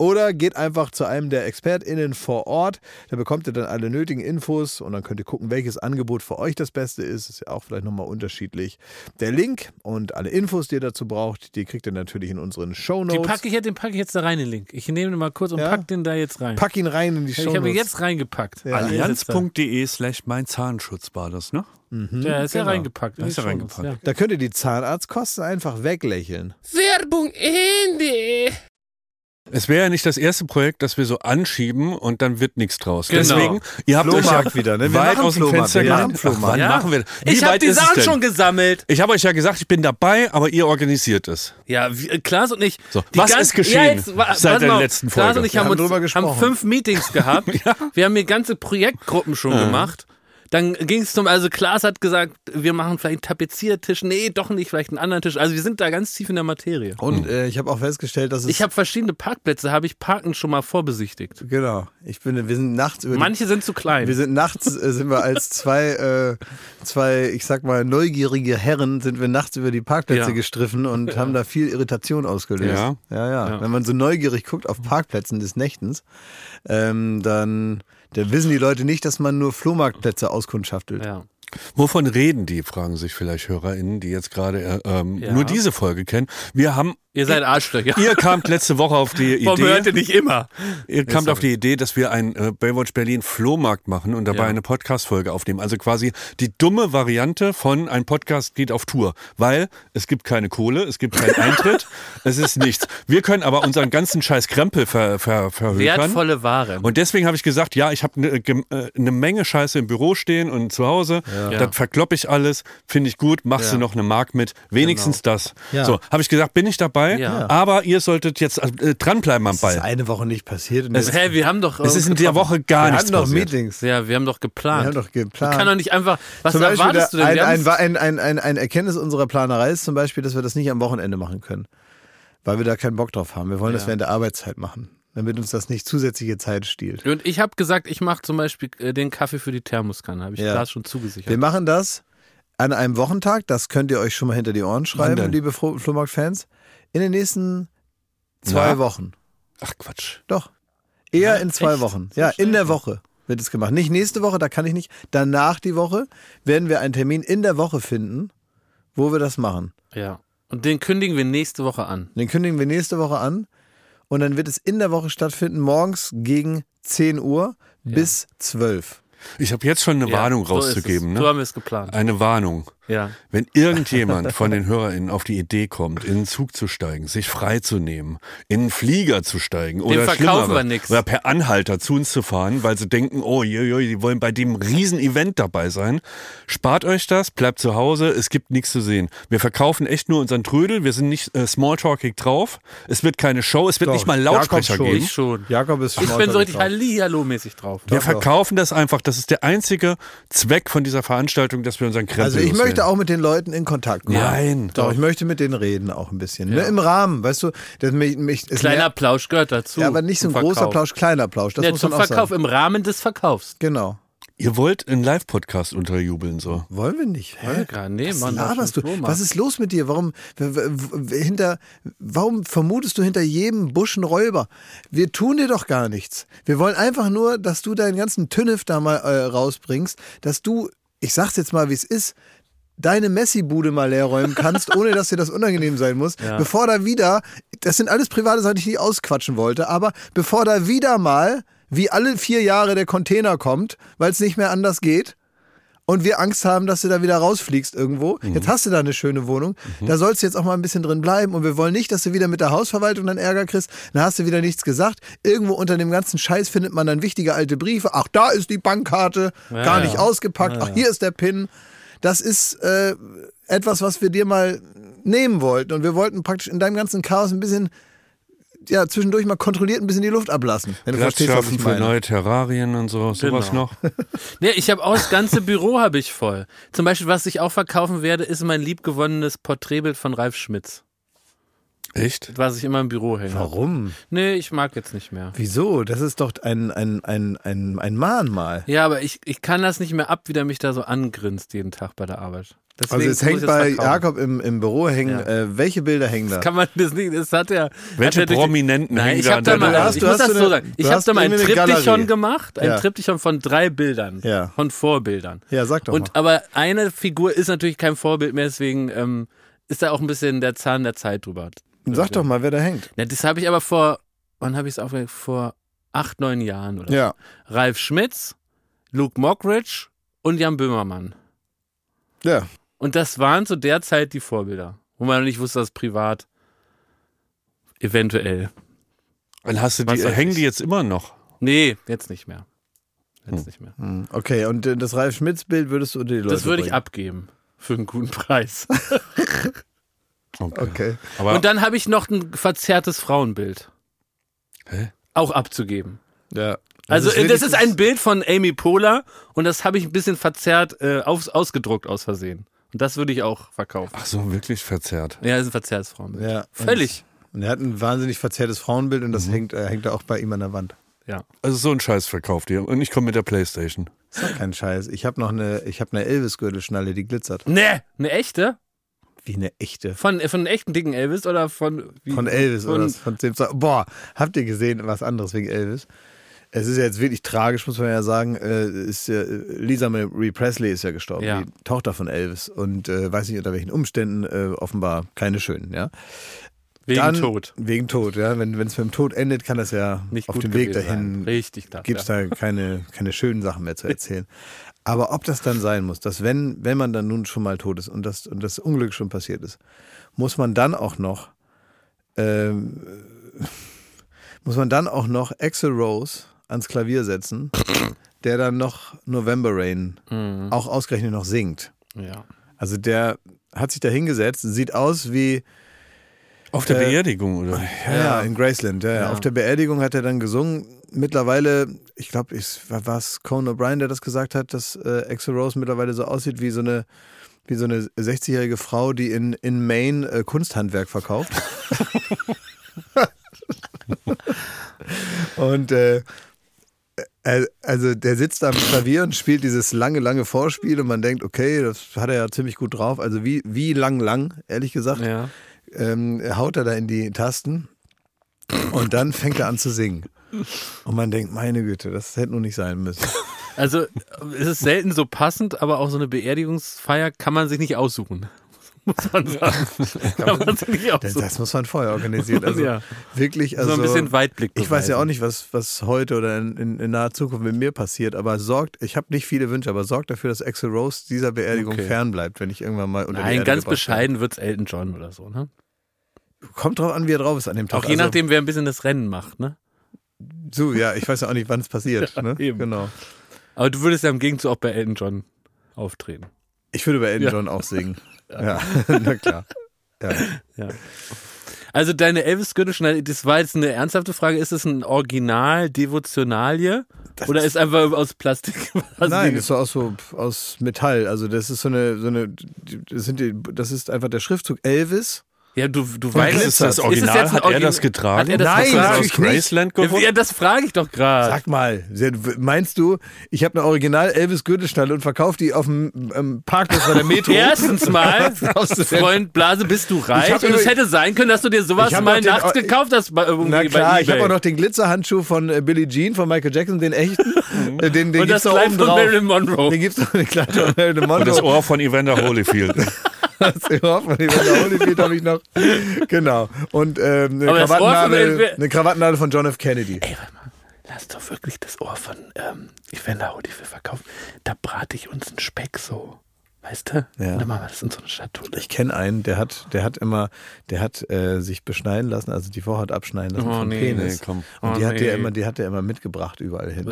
Oder geht einfach zu einem der ExpertInnen vor Ort. Da bekommt ihr dann alle nötigen Infos und dann könnt ihr gucken, welches Angebot für euch das Beste ist. Ist ja auch vielleicht nochmal unterschiedlich. Der Link und alle Infos, die ihr dazu braucht, die kriegt ihr natürlich in unseren Den Shownotes. packe ich, jetzt- den packe ich jetzt da rein, den Link. Ich nehme den mal kurz und Ja? pack den da jetzt rein. Pack ihn rein in die ich habe ihn Shownotes. jetzt reingepackt. Ja. Allianz.de slash mein Zahnschutz war das, ne? Der ist ja genau. reingepackt. in Da ist die Shownotes, reingepackt. Da könnt ihr die Zahnarztkosten einfach weglächeln. Werbung Ende. Es wäre ja nicht das erste Projekt, das wir so anschieben und dann wird nichts draus. Genau. Deswegen, ihr habt euch Flohmarkt ja wieder, ne? Wir weit aus dem Flohmarkt, Fenster gelehnt. Ach, wann Ja. machen wir Wie Ich habe die Sachen schon gesammelt. Ich habe euch ja gesagt, ich bin dabei, aber ihr organisiert es. Ja, wie, äh, Klaas und ich. So, was ganz- ist geschehen Ja, jetzt, wa- seit der mal, letzten Klaas Folge? und ich Wir haben, haben uns drüber haben fünf Meetings gehabt. <laughs> Wir haben hier ganze Projektgruppen schon gemacht. Dann ging es zum, also Klaas hat gesagt, wir machen vielleicht einen Tapeziertisch. Nee, doch nicht, vielleicht einen anderen Tisch. Also wir sind da ganz tief in der Materie. Und äh, ich habe auch festgestellt, dass es. Ich habe verschiedene Parkplätze, habe ich Parken schon mal vorbesichtigt. Genau. Ich bin, wir sind nachts über die Manche sind zu klein. Wir sind nachts, äh, sind wir als zwei, äh, zwei, ich sag mal, neugierige Herren, sind wir nachts über die Parkplätze Ja. gestriffen und haben da viel Irritation ausgelöst. Ja. Ja, ja. Ja. Wenn man so neugierig guckt auf Parkplätzen des Nächtens, ähm, dann, dann wissen die Leute nicht, dass man nur Flohmarktplätze auskundschaftelt. ja. Wovon reden die, fragen sich vielleicht HörerInnen, die jetzt gerade äh, ähm, Ja. nur diese Folge kennen. Wir haben, Ihr seid Arschlöcher. ihr kamt letzte Woche auf die Warum hört Idee, ihr nicht immer? ihr kamt sorry. auf die Idee, dass wir ein äh, Baywatch Berlin Flohmarkt machen und dabei Ja. eine Podcast-Folge aufnehmen. Also quasi die dumme Variante von ein Podcast geht auf Tour. Weil es gibt keine Kohle, es gibt keinen Eintritt, <laughs> es ist nichts. Wir können aber unseren ganzen scheiß Krempel ver, ver, verhökern. Wertvolle Ware. Und deswegen habe ich gesagt, ja, ich habe eine äh, ne Menge Scheiße im Büro stehen und zu Hause. Ja. Das verkloppe ich alles, finde ich gut, machst Ja. du noch eine Mark mit, wenigstens das. Ja. So, habe ich gesagt, bin ich dabei, Ja. aber ihr solltet jetzt äh, dranbleiben am Das ist Ball. eine Woche nicht passiert. Und Es, hä, wir haben doch. Es ist in der. Woche gar wir nichts hatten noch passiert. Meetings. Ja, wir haben doch Wir geplant. haben doch geplant. Man kann doch nicht einfach. Was zum Beispiel erwartest du denn? ein, Wir ein, ein, ein, ein, Erkenntnis unserer Planerei ist zum Beispiel, dass wir das nicht am Wochenende machen können. Weil wir da keinen Bock drauf haben. Wir wollen das Ja. während der Arbeitszeit machen. Damit uns das nicht zusätzliche Zeit stiehlt. Und ich habe gesagt, ich mache zum Beispiel äh, den Kaffee für die Thermoskanne. Habe ich Ja. Schon zugesichert. Wir machen das an einem Wochentag. Das könnt ihr euch schon mal hinter die Ohren schreiben, liebe Flo- Flohmarkt-Fans. In den nächsten zwei Na? Wochen. Ach Quatsch. Doch. Eher Ja, in zwei echt? Wochen. So ja, schnell? in der Woche wird es gemacht. Nicht nächste Woche, da kann ich nicht. Danach die Woche werden wir einen Termin in der Woche finden, wo wir das machen. Ja. Und den kündigen wir nächste Woche an. Den kündigen wir nächste Woche an und dann wird es in der Woche stattfinden, morgens gegen 10 Uhr bis 12. Ich habe jetzt schon eine Ja, Warnung so ist rauszugeben. So Ne? haben wir es geplant. Eine Warnung. Ja. Wenn irgendjemand von den HörerInnen auf die Idee kommt, in den Zug zu steigen, sich freizunehmen, in einen Flieger zu steigen oder oder per Anhalter zu uns zu fahren, weil sie denken, oh, joi, die wollen bei dem riesen Event dabei sein, spart euch das, bleibt zu Hause, es gibt nichts zu sehen. Wir verkaufen echt nur unseren Trödel, wir sind nicht äh, smalltalkig drauf, es wird keine Show, es wird Doch, nicht mal Jakob Lautsprecher schon. geben. Ich schon. Jakob ist Ich bin so richtig Hallihallo-mäßig drauf. Wir doch. verkaufen das einfach, das ist der einzige Zweck von dieser Veranstaltung, dass wir unseren Krempel Also ich. Möchte auch mit den Leuten in Kontakt kommen. Nein. Doch, ich möchte mit denen reden auch ein bisschen. Ne? Ja. Im Rahmen, weißt du, das mich, mich, Kleiner nervt- Plausch gehört dazu. ja, aber nicht so ein großer Verkauf. Plausch, kleiner Plausch. Das Ja, muss zum man auch Verkauf, sagen. im Rahmen des Verkaufs. Genau. Ihr wollt einen Live-Podcast unterjubeln, so. Wollen wir nicht. Wollen wir gar- nee, Was Mann, das laberst du? Mann. Was ist los mit dir? Warum, hinter, warum vermutest du hinter jedem Busch einen Räuber? Wir tun dir doch gar nichts. Wir wollen einfach nur, dass du deinen ganzen Tünnef da mal äh, rausbringst, dass du, ich sag's jetzt mal, wie es ist, deine Messi-Bude mal leer räumen kannst, <laughs> ohne dass dir das unangenehm sein muss. Bevor da wieder, das sind alles private Sachen, die ich nicht ausquatschen wollte, aber bevor da wieder mal, wie alle vier Jahre der Container kommt, weil es nicht mehr anders geht, und wir Angst haben, dass du da wieder rausfliegst irgendwo. Jetzt hast du da eine schöne Wohnung. Da sollst du jetzt auch mal ein bisschen drin bleiben. Und wir wollen nicht, dass du wieder mit der Hausverwaltung dann Ärger kriegst. Dann hast du wieder nichts gesagt. Irgendwo unter dem ganzen Scheiß findet man dann wichtige alte Briefe. Ach, da ist die Bankkarte. gar nicht ausgepackt. Ach, hier ist der PIN. Das ist äh, etwas, was wir dir mal nehmen wollten. Und wir wollten praktisch in deinem ganzen Chaos ein bisschen, ja, zwischendurch mal kontrolliert ein bisschen die Luft ablassen. Wenn du Platz verstehst, was ich für meine. neue Terrarien und so, sowas Genau. noch. <laughs> Nee, ich habe auch das ganze Büro habe ich voll. Zum Beispiel, was ich auch verkaufen werde, ist mein liebgewonnenes Porträtbild von Ralf Schmitz, Echt? was ich immer im Büro hänge. Warum? Nee, ich mag jetzt nicht mehr. Wieso? Das ist doch ein, ein, ein, ein, ein Mahnmal. Ja, aber ich, ich kann das nicht mehr ab, wie der mich da so angrinst jeden Tag bei der Arbeit. Deswegen Also es hängt ich bei verkaufen. Jakob im, im Büro hängen, Ja. äh, welche Bilder hängen da? Kann man das nicht, das hat er. Welche hat er durch Prominenten Nein, hängen ich da habe da an mal, hast- ich muss das so so eine- sagen. Ich habe da mal ein eine Triptychon gemacht, ein Ja. Triptychon von drei Bildern, Ja. von Vorbildern. Ja, sag doch Und mal. aber eine Figur ist natürlich kein Vorbild mehr, deswegen ähm, ist da auch ein bisschen der Zahn der Zeit drüber. Sag doch mal, wer da hängt. Ja, das habe ich aber vor, wann habe ich es aufgehört? Vor acht, neun Jahren oder Ja. so. Ralf Schmitz, Luke Mockridge und Jan Böhmermann. Ja. Und das waren zu der Zeit die Vorbilder, wo man noch nicht wusste, dass privat eventuell. Und hast du die, hängen ich. die jetzt immer noch? Nee, jetzt nicht mehr. Jetzt nicht mehr. Hm, Okay, und äh, das Ralf Schmitz-Bild würdest du unter die Leute Das würde ich bringen? abgeben. Für einen guten Preis. <laughs> Okay. Aber Und dann habe ich noch ein verzerrtes Frauenbild. Hä? Auch abzugeben. Ja. Also das ist, wenigstens- ein Bild von Amy Poehler und das habe ich ein bisschen verzerrt äh, aus, ausgedruckt aus Versehen. Und das würde ich auch verkaufen. ach so, wirklich verzerrt. Ja, das ist ein verzerrtes Frauenbild. Ja. Völlig. Und er hat ein wahnsinnig verzerrtes Frauenbild und das Mhm. hängt, äh, hängt da auch bei ihm an der Wand. Ja. Also so ein Scheiß verkauft ihr. Und ich komme mit der Playstation. Das ist doch kein Scheiß. Ich habe noch eine, ich habe eine Elvis-Gürtelschnalle, die glitzert. Ne, eine echte? Wie eine echte. Von, von einem echten dicken Elvis oder von. Wie, Von Elvis von, oder was? von dem Boah, habt ihr gesehen, was anderes wegen Elvis? Es ist ja jetzt wirklich tragisch, muss man ja sagen. Äh, ist Lisa Marie Presley ist ja gestorben, Ja. die Tochter von Elvis. Und äh, weiß nicht unter welchen Umständen, äh, offenbar keine schönen, ja. Wegen Dann, Tod. Wegen Tod, ja. Wenn es mit dem Tod endet, kann das ja Nicht auf dem Weg dahin Sein. Richtig, das. gibt es ja. da keine, keine schönen Sachen mehr zu erzählen. <laughs> Aber ob das dann sein muss, dass wenn, wenn man dann nun schon mal tot ist und das, und das Unglück schon passiert ist, muss man dann auch noch, ähm, <laughs> muss man dann auch noch Axel Rose ans Klavier setzen, <laughs> der dann noch November Rain Mhm. auch ausgerechnet noch singt. ja. Also der hat sich da hingesetzt, sieht aus wie, Auf der Äh, Beerdigung, oder? ja, ja, in Graceland. Ja, ja. Auf der Beerdigung hat er dann gesungen. Mittlerweile, ich glaube, war es Conan O'Brien, der das gesagt hat, dass äh, Axel Rose mittlerweile so aussieht wie so eine wie so eine 60-jährige Frau, die in, in Maine äh, Kunsthandwerk verkauft. <laughs> und äh, äh, also der sitzt am Klavier und spielt dieses lange, lange Vorspiel und man denkt, okay, das hat er ja ziemlich gut drauf. Also wie, wie lang, lang, ehrlich gesagt ja. Ähm, haut er da in die Tasten und dann fängt er an zu singen. Und man denkt, meine Güte, das hätte nun nicht sein müssen. Also es ist selten so passend, aber auch so eine Beerdigungsfeier kann man sich nicht aussuchen. Muss man sagen. <laughs> nicht Das, das muss man vorher organisieren. Also Ja. wirklich, also so ein bisschen Weitblick. ich weiß ja auch nicht, was, was heute oder in, in, in naher Zukunft mit mir passiert, aber sorgt, ich habe nicht viele Wünsche, aber sorgt dafür, dass Axel Rose dieser Beerdigung Okay. fernbleibt, wenn ich irgendwann mal unter Nein, ganz bescheiden wird's Elton John oder so, ne? Kommt drauf an, wie er drauf ist an dem Tag. Auch je Also, nachdem, wer ein bisschen das Rennen macht, ne? So, ja, ich weiß ja auch nicht, wann es passiert. <laughs> Ja, ne? eben. Genau. Aber du würdest ja im Gegenzug auch bei Elton John auftreten. Ich würde bei Elton Ja. John auch singen. <laughs> Ja, <laughs> na klar. Ja. Ja. Also deine Elvis-Gürtelschnalle, das war jetzt eine ernsthafte Frage. Ist es ein Original Devotionalie oder ist einfach aus Plastik? Du Nein, das war auch so aus Metall. Also das ist so eine, so eine, das, sind die, das ist einfach der Schriftzug Elvis. Ja, du, du weißt, glitzert. Ist das es Original? jetzt ein Hat er Origin- das getragen? Hat er das Nein, getragen? aus natürlich nicht. Graceland geholt? Ja, das frage ich doch gerade. Sag mal, meinst du, ich habe eine Original Elvis Gürtelschnalle und verkaufe die auf dem ähm, Parkplatz bei der <laughs> Metro? Erstens mal? <laughs> Freund Blase, bist du reich? Und es hätte sein können, dass du dir sowas mal noch den- nachts gekauft hast bei, irgendwie Na klar, bei ich habe auch noch den Glitzerhandschuh von äh, Billie Jean von Michael Jackson, den echten. <laughs> Äh, den den Und das oben von. Marilyn Monroe. Den gibt's noch den Kleid von Marilyn Monroe. Und das Ohr von Evander Holyfield. Das Ohr von Evander Holyfield habe ich noch. Genau. Und ähm, eine, Krawattennadel, eine Krawattennadel von John F. Kennedy. Ey, warte mal. Lass doch wirklich das Ohr von ähm, Evander Holyfield verkaufen. Da brate ich uns einen Speck so. Weißt du? Ja. Und dann machen wir das in so eine Schatulle. Ich kenne einen, der hat, der hat immer, der hat äh, sich beschneiden lassen, also die Vorhaut abschneiden lassen Oh, vom nee, Penis. nee, komm. Und Oh, die hat nee. der immer, die hat der immer mitgebracht überall hin. Die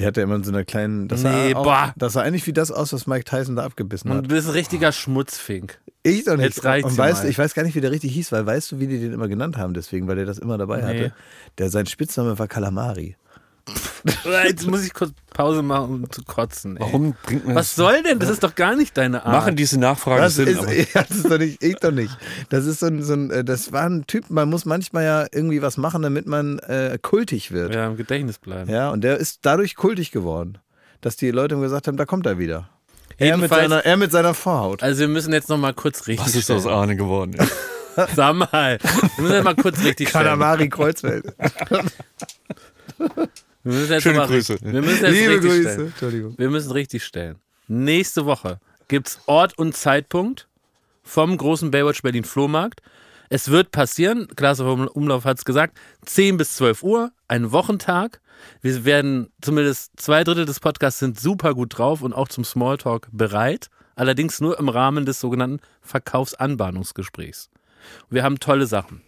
hat er immer in so einer kleinen, das Nee, sah, auch, boah. das sah eigentlich wie das aus, was Mike Tyson da abgebissen Und hat. du bist ein richtiger Schmutzfink. Ich doch nicht. Jetzt reicht's Und weißt, mal. ich weiß gar nicht, wie der richtig hieß, weil weißt du, wie die den immer genannt haben deswegen, weil der das immer dabei Nee. hatte. Der, sein Spitzname war Calamari. <laughs> Jetzt muss ich kurz Pause machen, um zu kotzen. Ey. Warum bringt man Was soll denn? Das ist doch gar nicht deine Art. Machen diese Nachfragen Das Sinn? ist, aber <laughs> ja, das ist doch nicht, ich doch nicht. Das ist so ein, so ein, äh, das war ein Typ, man muss manchmal ja irgendwie was machen, damit man äh, kultig wird. ja, im Gedächtnis bleiben. Ja, und der ist dadurch kultig geworden, dass die Leute ihm gesagt haben, da kommt er wieder. Er mit, seiner, er mit seiner Vorhaut. Also wir müssen jetzt noch mal kurz richtig was ist aus. Arne geworden? <laughs> Sag mal. Wir müssen jetzt mal kurz richtig stellen. Calamari Kreuzfeld. Wir müssen jetzt Schöne mal, Grüße. Wir müssen jetzt Liebe richtig Grüße. stellen. Entschuldigung. Wir müssen richtig stellen. Nächste Woche gibt's Ort und Zeitpunkt vom großen Baywatch Berlin Flohmarkt. Es wird passieren, Klaas vom Umlauf hat es gesagt, 10 bis 12 Uhr, ein Wochentag. Wir werden, zumindest zwei Drittel des Podcasts sind super gut drauf und auch zum Smalltalk bereit. Allerdings nur im Rahmen des sogenannten Verkaufsanbahnungsgesprächs. Wir haben tolle Sachen.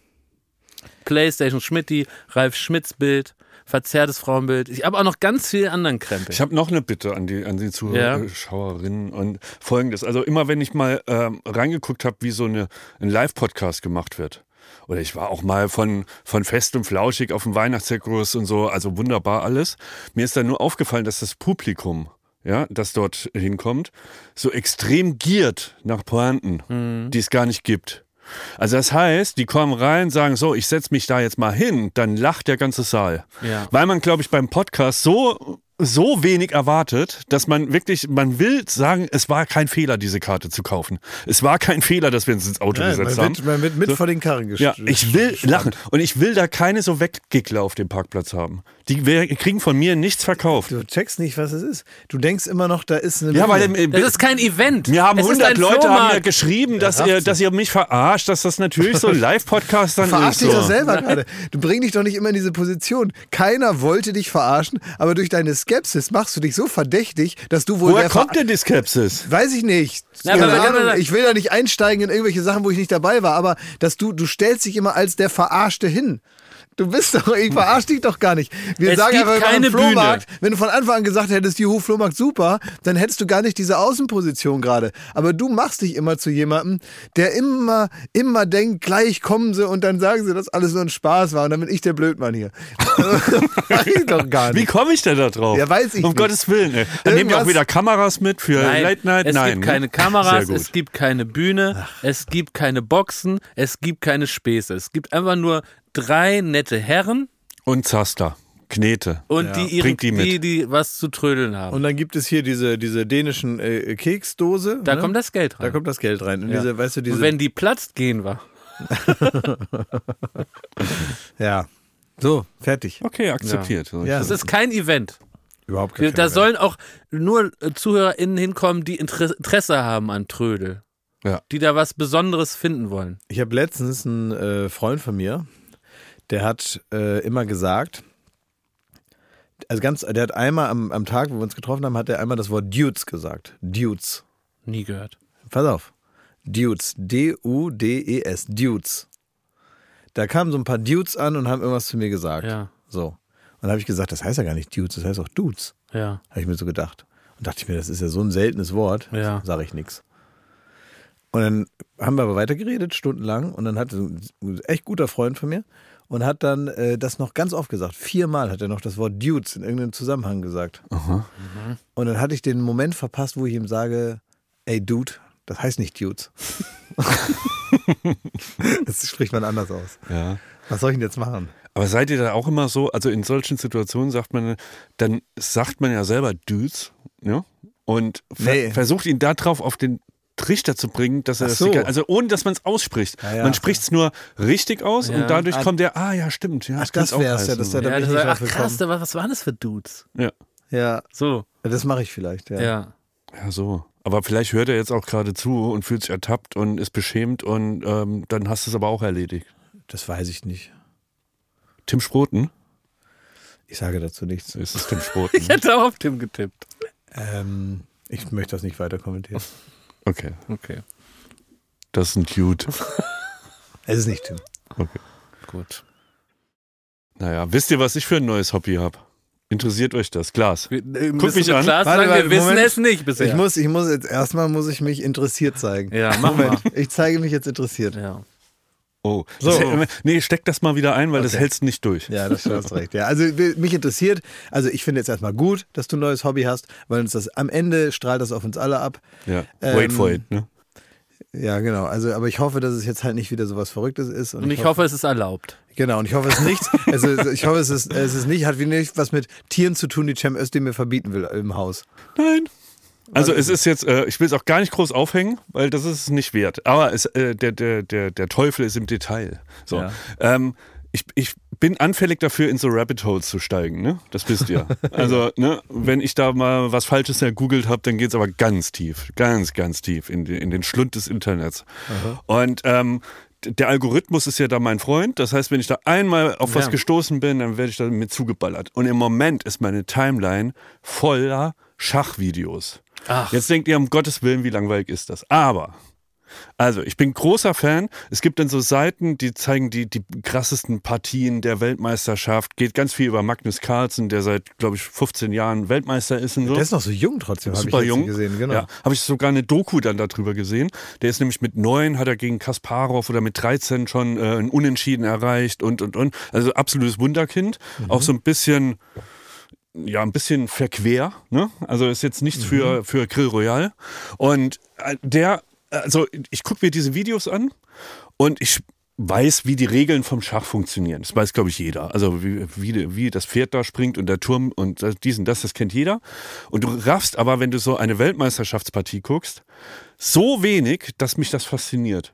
Playstation Schmitti, Ralf Schmitz Bild, verzerrtes Frauenbild. Ich habe auch noch ganz viel anderen Krempel. Ich habe noch eine Bitte an die, an die Zuschauerinnen und folgendes. Also immer wenn ich mal ähm, reingeguckt habe, wie so eine, ein Live-Podcast gemacht wird. Oder ich war auch mal von, von Fest und Flauschig auf dem Weihnachtszirkus und so, also wunderbar alles. Mir ist dann nur aufgefallen, dass das Publikum, ja, das dort hinkommt, so extrem giert nach Pointen, die es gar nicht gibt. Also das heißt, die kommen rein, sagen so, ich setze mich da jetzt mal hin, dann lacht der ganze Saal. Ja. Weil man, glaube ich, beim Podcast so, so wenig erwartet, dass man wirklich, man will sagen, es war kein Fehler, diese Karte zu kaufen. Es war kein Fehler, dass wir uns ins Auto Ja, gesetzt man, haben. wird, man wird mit So. vor den Karren Ja, gestellt. ich will lachen. Und ich will da keine so Weggickler auf dem Parkplatz haben. Die kriegen von mir nichts verkauft. Du checkst nicht, was es ist. Du denkst immer noch, da ist eine. Ja, weil Das ist kein Event. mir haben es ist 100 ein Leute haben mir geschrieben, dass ihr, dass ihr mich verarscht, dass das natürlich so ein <laughs> Live-Podcast dann Verarsch ist. dich So. doch selber gerade. Du bring dich doch nicht immer in diese Position. Keiner wollte dich verarschen, aber durch deine Skepsis machst du dich so verdächtig, dass du wohl Woher der kommt Ver- denn die Skepsis? Weiß ich nicht. Na, Ahnung. aber- ich will da nicht einsteigen in irgendwelche Sachen, wo ich nicht dabei war, aber dass du, du stellst dich immer als der Verarschte hin. Du bist doch, ich verarsch dich doch gar nicht. Wir Es sagen gibt einfach, wir keine Flohmarkt. Wenn du von Anfang an gesagt hättest, juhu, Flohmarkt super, dann hättest du gar nicht diese Außenposition gerade. Aber du machst dich immer zu jemandem, der immer, immer denkt, gleich kommen sie und dann sagen sie, dass alles nur ein Spaß war und dann bin ich der Blödmann hier. <laughs> weiß ich doch gar Wie nicht. komme ich denn da drauf? Ja, weiß ich Um nicht. Gottes Willen. Ey. Dann nehmen wir auch Irgendwas- wieder Kameras mit für Nein, Late Night. es Nein, gibt ne? keine Kameras, es gibt keine Bühne, es gibt keine Boxen, es gibt keine Späße. Es gibt einfach nur drei nette Herren Und Zaster. Knete. und die, ihre, die die, die was zu trödeln haben. Und dann gibt es hier diese, diese dänischen äh, Keksdose. da ne? kommt das Geld rein. Da kommt das Geld rein. Und Ja. diese, weißt du, diese. und wenn die platzt, gehen wir. <laughs> ja. So, fertig. Okay, akzeptiert. So, Ja. Das ist kein Event. Überhaupt Wir, da sollen auch nur äh, ZuhörerInnen hinkommen, die Inter- Interesse haben an Trödel. Ja. Die da was Besonderes finden wollen. Ich habe letztens einen äh, Freund von mir, der hat äh, immer gesagt, also ganz, der hat einmal am, am Tag, wo wir uns getroffen haben, hat er einmal das Wort Dudes gesagt. Dudes. Nie gehört. Pass auf. Dudes. D-U-D-E-S. Dudes. Da kamen so ein paar Dudes an und haben irgendwas zu mir gesagt. Ja. So. Und dann habe ich gesagt, das heißt ja gar nicht Dudes, das heißt auch Dudes. Ja. Habe ich mir so gedacht. Und dachte ich mir, das ist ja so ein seltenes Wort, Ja. sage ich nichts. Und dann haben wir aber weitergeredet, stundenlang. Und dann hat ein echt guter Freund von mir und hat dann äh, das noch ganz oft gesagt. Viermal hat er noch das Wort Dudes in irgendeinem Zusammenhang gesagt. Und dann hatte ich den Moment verpasst, wo ich ihm sage, ey Dude, Das heißt nicht Dudes. <laughs> das spricht man anders aus. Ja. Was soll ich denn jetzt machen? Aber seid ihr da auch immer so, also in solchen Situationen sagt man, dann sagt man ja selber Dudes, ja? Und ver Nee. versucht ihn darauf auf den Trichter zu bringen, dass er Ach das, so. die- also ohne dass man es ausspricht. Ja, ja. Man spricht es nur richtig aus Ja. und dadurch Ah, kommt der, ah ja, stimmt. Ja, Ach, das auch wär's ja, heißen. das ist ja- Da das nicht ach krass, gekommen. was, was waren das für Dudes? ja. Ja, So, das mache ich vielleicht, ja. ja. ja, so. Aber vielleicht hört er jetzt auch gerade zu und fühlt sich ertappt und ist beschämt und ähm, dann hast du es aber auch erledigt. Das weiß ich nicht. Tim Sproten? Ich sage dazu nichts. Ist es Tim Sproten? <laughs> Ich hätte auch auf Tim getippt. Ähm, ich möchte das nicht weiter kommentieren. Okay, Okay, das ist ein Dude. <laughs> Es ist nicht Tim. Okay. gut. Naja, wisst ihr, was ich für ein neues Hobby habe? Interessiert euch das? Glas. Äh, Guck mich an. Klar Warte, sagen, warte, wir wissen Moment. es nicht bisher. Ich muss, ich muss jetzt erstmal muss ich mich interessiert zeigen. ja, mach mal. Ich zeige mich jetzt interessiert. Ja. Oh, So. das, nee, steck das mal wieder ein, weil das Okay. hältst nicht durch. Ja, das hast recht. Ja, also mich interessiert, also ich finde jetzt erstmal gut, dass du ein neues Hobby hast, weil uns das am Ende strahlt das auf uns alle ab. Ja. Ähm, Wait for it, ne? Ja, genau. Also, aber ich hoffe, dass es jetzt halt nicht wieder sowas Verrücktes ist. Und ich hoffe, es ist erlaubt. Genau, und ich hoffe, es ist nichts. <laughs> Also, ich hoffe, es ist, es ist nicht, hat wie nicht was mit Tieren zu tun, die Cem Özdemir mir verbieten will im Haus. Nein. Also es ist jetzt, äh, ich will es auch gar nicht groß aufhängen, weil das ist es nicht wert. Aber es, äh, der, der, der, der Teufel ist im Detail. So. Ja. Ähm, ich, ich bin anfällig dafür, in so Rabbit Holes zu steigen, ne? Das wisst ihr. <laughs> Also, ne, wenn ich da mal was Falsches ergoogelt habe, dann geht's aber ganz tief, ganz, ganz tief in, in den Schlund des Internets. Und ähm, der Algorithmus ist ja da mein Freund. Das heißt, wenn ich da einmal auf was Ja. gestoßen bin, dann werde ich da mit zugeballert. Und im Moment ist meine Timeline voller Schachvideos. Ach. Jetzt denkt ihr, um Gottes Willen, wie langweilig ist das? Aber, also, ich bin großer Fan. Es gibt dann so Seiten, die zeigen die, die krassesten Partien der Weltmeisterschaft. Geht ganz viel über Magnus Carlsen, der seit, glaube ich, 15 Jahren Weltmeister ist und so. Der ist noch so jung trotzdem, habe ich Super jetzt jung. gesehen. Genau. Ja, habe ich sogar eine Doku dann darüber gesehen. Der ist nämlich mit neun, hat er gegen Kasparov oder mit 13 schon äh, ein Unentschieden erreicht und, und, und. Also absolutes Wunderkind. Mhm. Auch so ein bisschen, ja, ein bisschen verquer. Ne? Also ist jetzt nichts für, Mhm. für Grill Royal. Und äh, der, also ich gucke mir diese Videos an und ich weiß, wie die Regeln vom Schach funktionieren. Das weiß, glaube ich, jeder. Also wie, wie, wie das Pferd da springt und der Turm und dies und das, das kennt jeder. Und du raffst aber, wenn du so eine Weltmeisterschaftspartie guckst, so wenig, dass mich das fasziniert.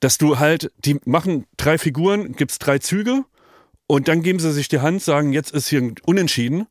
Dass du halt, die machen drei Figuren, gibt's drei Züge und dann geben sie sich die Hand, sagen, jetzt ist hier Unentschieden,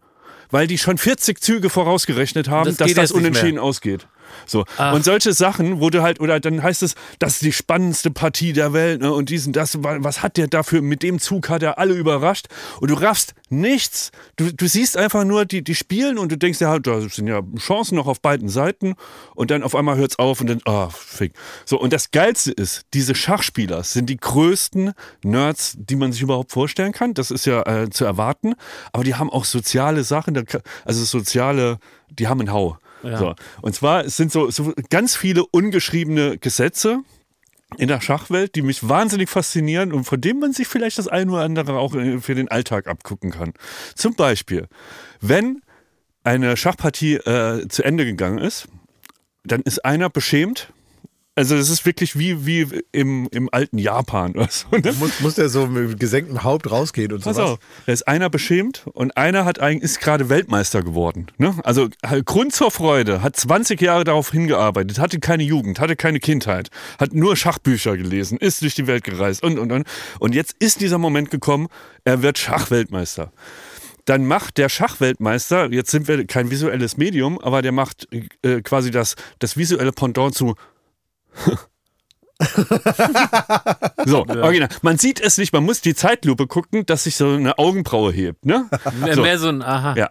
weil die schon 40 Züge vorausgerechnet haben, Das dass das Unentschieden ausgeht. So. Ach. Und solche Sachen, wo du halt, oder dann heißt es, das ist die spannendste Partie der Welt, ne? Und diesen, das, wa- was hat der dafür? Mit dem Zug hat er alle überrascht. Und du raffst nichts. Du, du siehst einfach nur, die, die spielen und du denkst ja, da sind ja Chancen noch auf beiden Seiten. Und dann auf einmal hört's auf und dann, ah, fick. So, und das Geilste ist, diese Schachspieler sind die größten Nerds, die man sich überhaupt vorstellen kann. Das ist ja äh, zu erwarten. Aber die haben auch soziale Sachen, also soziale, die haben einen Hau. Ja. So. Und zwar sind so, so ganz viele ungeschriebene Gesetze in der Schachwelt, die mich wahnsinnig faszinieren und von denen man sich vielleicht das eine oder andere auch äh, für den Alltag abgucken kann. Zum Beispiel, wenn eine Schachpartie äh, zu Ende gegangen ist, dann ist einer beschämt. Also das ist wirklich wie, wie im, im alten Japan oder so. Ne? Muss, muss der so mit gesenktem Haupt rausgehen und Pass sowas? auf, da ist einer beschämt und einer hat eigentlich, ist gerade Weltmeister geworden. Ne? Also halt Grund zur Freude, hat 20 Jahre darauf hingearbeitet, hatte keine Jugend, hatte keine Kindheit, hat nur Schachbücher gelesen, ist durch die Welt gereist und und und. Und jetzt ist dieser Moment gekommen, er wird Schachweltmeister. Dann macht der Schachweltmeister, jetzt sind wir kein visuelles Medium, aber der macht äh, quasi das, das visuelle Pendant zu <laughs> so, original. Man sieht es nicht, man muss die Zeitlupe gucken, dass sich so eine Augenbraue hebt. Ne? So. mehr so ein Aha. Ja.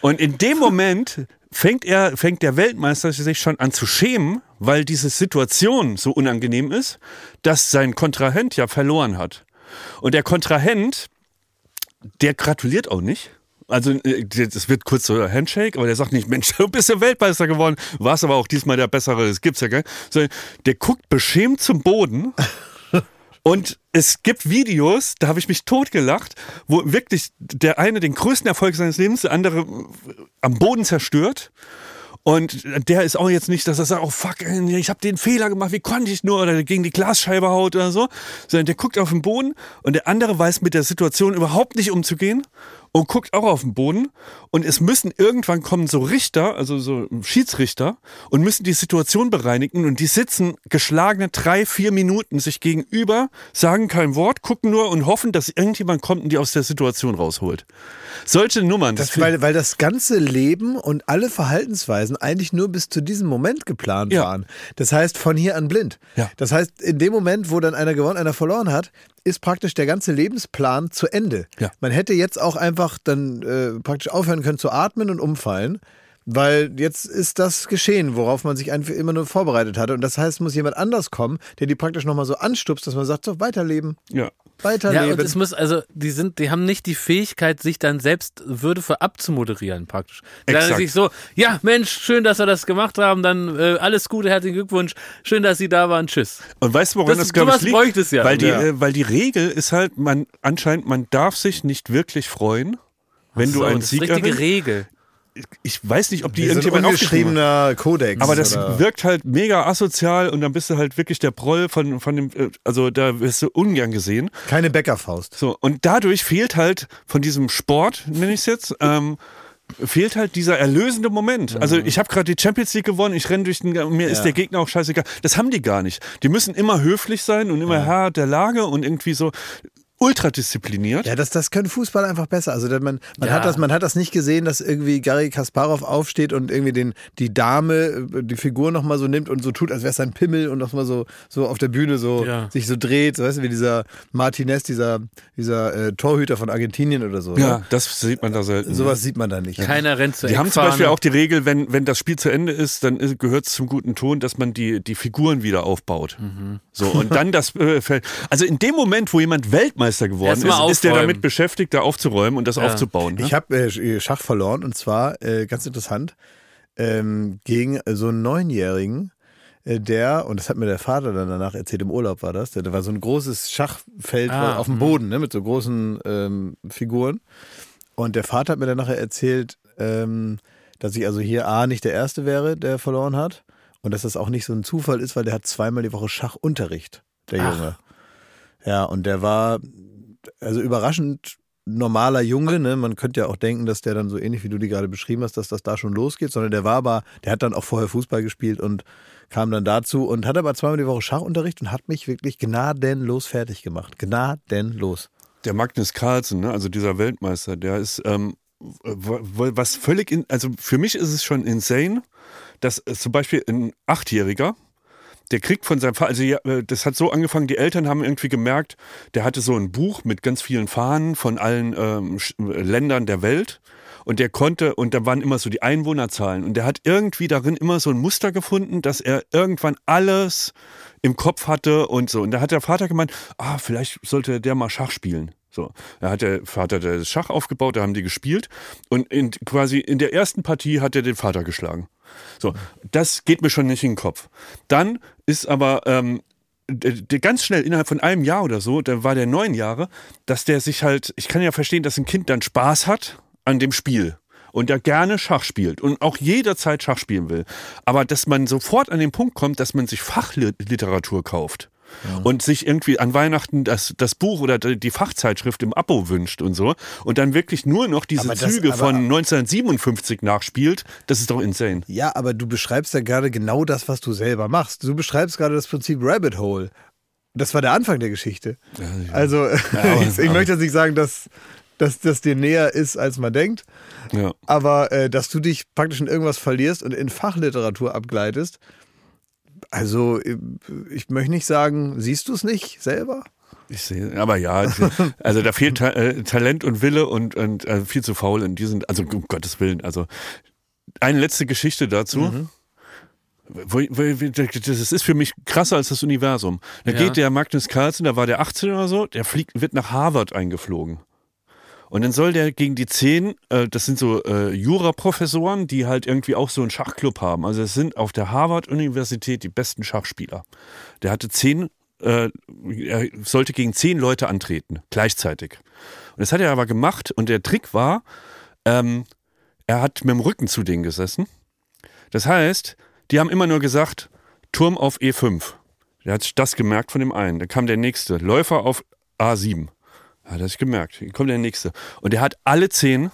Und in dem Moment fängt er, fängt der Weltmeister sich schon an zu schämen, weil diese Situation so unangenehm ist, dass sein Kontrahent ja verloren hat. Und der Kontrahent, der gratuliert auch nicht. Also äh, es wird kurz so ein Handshake, aber der sagt nicht, Mensch, <laughs> du bist ja Weltmeister geworden, warst aber auch diesmal der Bessere, das gibt's ja nicht. Sondern der guckt beschämt zum Boden <laughs> und es gibt Videos, da habe ich mich totgelacht, wo wirklich der eine den größten Erfolg seines Lebens, der andere am Boden zerstört. Und der ist auch jetzt nicht, dass er sagt, oh fuck, ich habe den Fehler gemacht, wie konnte ich nur oder gegen die Glasscheibe haut oder so, sondern der guckt auf den Boden und der andere weiß mit der Situation überhaupt nicht umzugehen und guckt auch auf den Boden und es müssen irgendwann kommen so Richter, also so Schiedsrichter und müssen die Situation bereinigen und die sitzen geschlagene drei, vier Minuten sich gegenüber, sagen kein Wort, gucken nur und hoffen, dass irgendjemand kommt und die aus der Situation rausholt. Solche Nummern. Das, weil, weil das ganze Leben und alle Verhaltensweisen eigentlich nur bis zu diesem Moment geplant Ja. waren. Das heißt, von hier an blind. Ja. Das heißt, in dem Moment, wo dann einer gewonnen, einer verloren hat, ist praktisch der ganze Lebensplan zu Ende. Ja. Man hätte jetzt auch einfach dann äh, praktisch aufhören können zu atmen und umfallen. Weil jetzt ist das geschehen, worauf man sich einfach immer nur vorbereitet hatte. Und das heißt, es muss jemand anders kommen, der die praktisch nochmal so anstupst, dass man sagt, so weiterleben, ja. Weiterleben. Ja, und es muss, also, die sind, die haben nicht die Fähigkeit, sich dann selbst würdevoll abzumoderieren, praktisch. Die sagen Exakt. sich so, ja, Mensch, schön, dass wir das gemacht haben, dann äh, alles Gute, herzlichen Glückwunsch, schön, dass Sie da waren, tschüss. Und weißt du, woran Das- das, glaube ich, sowas liegt? es ja. Weil die, Ja. äh, weil die Regel ist halt, man anscheinend, man darf sich nicht wirklich freuen, wenn so, du einen das ist Sieg richtige erringst. Regel. Ich weiß nicht, ob die irgendjemand aufgeschrieben Kodex. Aber das oder- wirkt halt mega asozial und dann bist du halt wirklich der Proll von, von dem, äh, also da wirst du ungern gesehen. keine Bäckerfaust. So, und dadurch fehlt halt von diesem Sport, nenne ich es jetzt, ähm, fehlt halt dieser erlösende Moment. Also ich habe gerade die Champions League gewonnen, ich renne durch den, mir ist Ja. der Gegner auch scheißegal. Das haben die gar nicht. Die müssen immer höflich sein und immer Herr der Lage und irgendwie so ultra diszipliniert. Ja, das, das können Fußballer einfach besser. Also dass man, man, Ja. hat das, man hat das nicht gesehen, dass irgendwie Gary Kasparov aufsteht und irgendwie den, die Dame, äh, die Figur nochmal so nimmt und so tut, als wäre es sein Pimmel und nochmal so, so auf der Bühne so Ja. sich so dreht. So, weißt du, wie dieser Martinez, dieser, dieser äh, Torhüter von Argentinien oder so. Ja, Ne? das sieht man da selten. Sowas sieht man da nicht. Keiner rennt zur Die haben zum. Beispiel auch die Regel, wenn, wenn das Spiel zu Ende ist, dann gehört es zum guten Ton, dass man die, die Figuren wieder aufbaut. Mhm. So, und dann das äh, Feld. Also in dem Moment, wo jemand Weltmeister geworden Erst mal ist, ist der damit beschäftigt, da aufzuräumen und das aufzubauen. Ne? Ich habe äh, Schach verloren und zwar, äh, ganz interessant, ähm, gegen äh, so einen Neunjährigen, äh, der, und das hat mir der Vater dann danach erzählt, im Urlaub war das, der, da war so ein großes Schachfeld Ah, auf dem Boden, ne, mit so großen ähm, Figuren. Und der Vater hat mir dann nachher erzählt, ähm, dass ich also hier A nicht der Erste wäre, der verloren hat. Und dass das auch nicht so ein Zufall ist, weil der hat zweimal die Woche Schachunterricht, der Ach. Junge. Ja, und der war also überraschend normaler Junge, ne? Man könnte ja auch denken, dass der dann so ähnlich wie du die gerade beschrieben hast, dass das da schon losgeht, sondern der war aber, der hat dann auch vorher Fußball gespielt und kam dann dazu und hat aber zweimal die Woche Schachunterricht und hat mich wirklich gnadenlos fertig gemacht. Gnadenlos. Der Magnus Carlsen, ne, also dieser Weltmeister, der ist ähm, was völlig, in, also für mich ist es schon insane, dass äh, zum Beispiel ein Achtjähriger, der kriegt von seinem Vater, also ja, äh, das hat so angefangen, die Eltern haben irgendwie gemerkt, der hatte so ein Buch mit ganz vielen Fahnen von allen ähm, Sch- Ländern der Welt. Und der konnte, und da waren immer so die Einwohnerzahlen. Und der hat irgendwie darin immer so ein Muster gefunden, dass er irgendwann alles im Kopf hatte und so. Und da hat der Vater gemeint, ah, vielleicht sollte der mal Schach spielen. So, da hat der Vater das Schach aufgebaut, da haben die gespielt und in, quasi in der ersten Partie hat er den Vater geschlagen. So, das geht mir schon nicht in den Kopf. Dann ist aber ähm, ganz schnell innerhalb von einem Jahr oder so, da war der neun Jahre, dass der sich halt, ich kann ja verstehen, dass ein Kind dann Spaß hat an dem Spiel und der gerne Schach spielt und auch jederzeit Schach spielen will. Aber dass man sofort an den Punkt kommt, dass man sich Fachliteratur kauft. Und sich irgendwie an Weihnachten das, das Buch oder die Fachzeitschrift im Abo wünscht und so und dann wirklich nur noch diese das- Züge aber- von 1957 nachspielt, das ist doch insane. Ja, aber du beschreibst ja gerade genau das, was du selber machst. Du beschreibst gerade das Prinzip Rabbit Hole. Das war der Anfang der Geschichte. Also, <laughs> <laughs> aber- ich, ich möchte jetzt nicht sagen, dass, dass das dir näher ist, als man denkt. Ja. Aber äh, dass du dich praktisch in irgendwas verlierst und in Fachliteratur abgleitest, also äh, ich möchte nicht sagen, siehst du es nicht selber? Ich sehe, aber ja, <laughs> also da fehlt Ta äh, Talent und Wille und, und äh, viel zu faul und die sind, also um Gottes Willen, also eine letzte Geschichte dazu. Wo, wo, das ist für mich krasser als das Universum. Da Ja. geht der Magnus Carlsen, da war der 18 oder so, der fliegt, wird nach Harvard eingeflogen. Und dann soll der gegen die zehn, äh, das sind so äh, Jura-Professoren, die halt irgendwie auch so einen Schachclub haben. Also es sind auf der Harvard-Universität die besten Schachspieler. Der hatte zehn, äh, er sollte gegen zehn Leute antreten, gleichzeitig. Und das hat er aber gemacht und der Trick war, ähm, er hat mit dem Rücken zu denen gesessen. Das heißt, die haben immer nur gesagt, Turm auf E5. Der hat das gemerkt von dem einen. Dann kam der nächste, Läufer auf A7. Hat er sich gemerkt. Hier kommt der nächste. Und der hat alle zehn,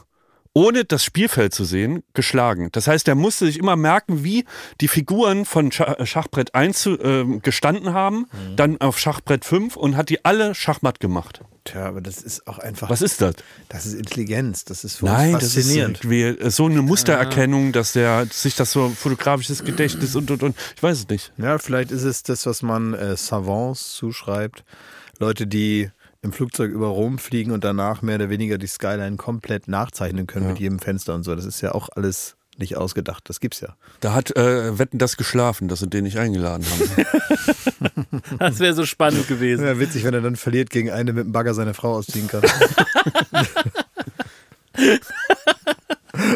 ohne das Spielfeld zu sehen, geschlagen. Das heißt, er musste sich immer merken, wie die Figuren von äh, Schachbrett 1 zu, ähm, gestanden haben, dann auf Schachbrett 5 und hat die alle Schachmatt gemacht. Tja, aber das ist auch einfach. Was ist das? Das ist Intelligenz. Das ist Nein, uns das ist faszinierend. äh, so eine Mustererkennung, dass der sich das so fotografisches Gedächtnis und und und. Ich weiß es nicht. Ja, vielleicht ist es das, was man äh, Savants zuschreibt. Leute, die im Flugzeug über Rom fliegen und danach mehr oder weniger die Skyline komplett nachzeichnen können mit jedem Fenster und so. Das ist ja auch alles nicht ausgedacht. Das gibt's ja. Da hat äh, Wetten das geschlafen, dass sie den nicht eingeladen haben. <laughs> Das wäre so spannend gewesen. Wäre witzig, wenn er dann verliert gegen eine mit dem Bagger seine Frau ausziehen kann. <laughs>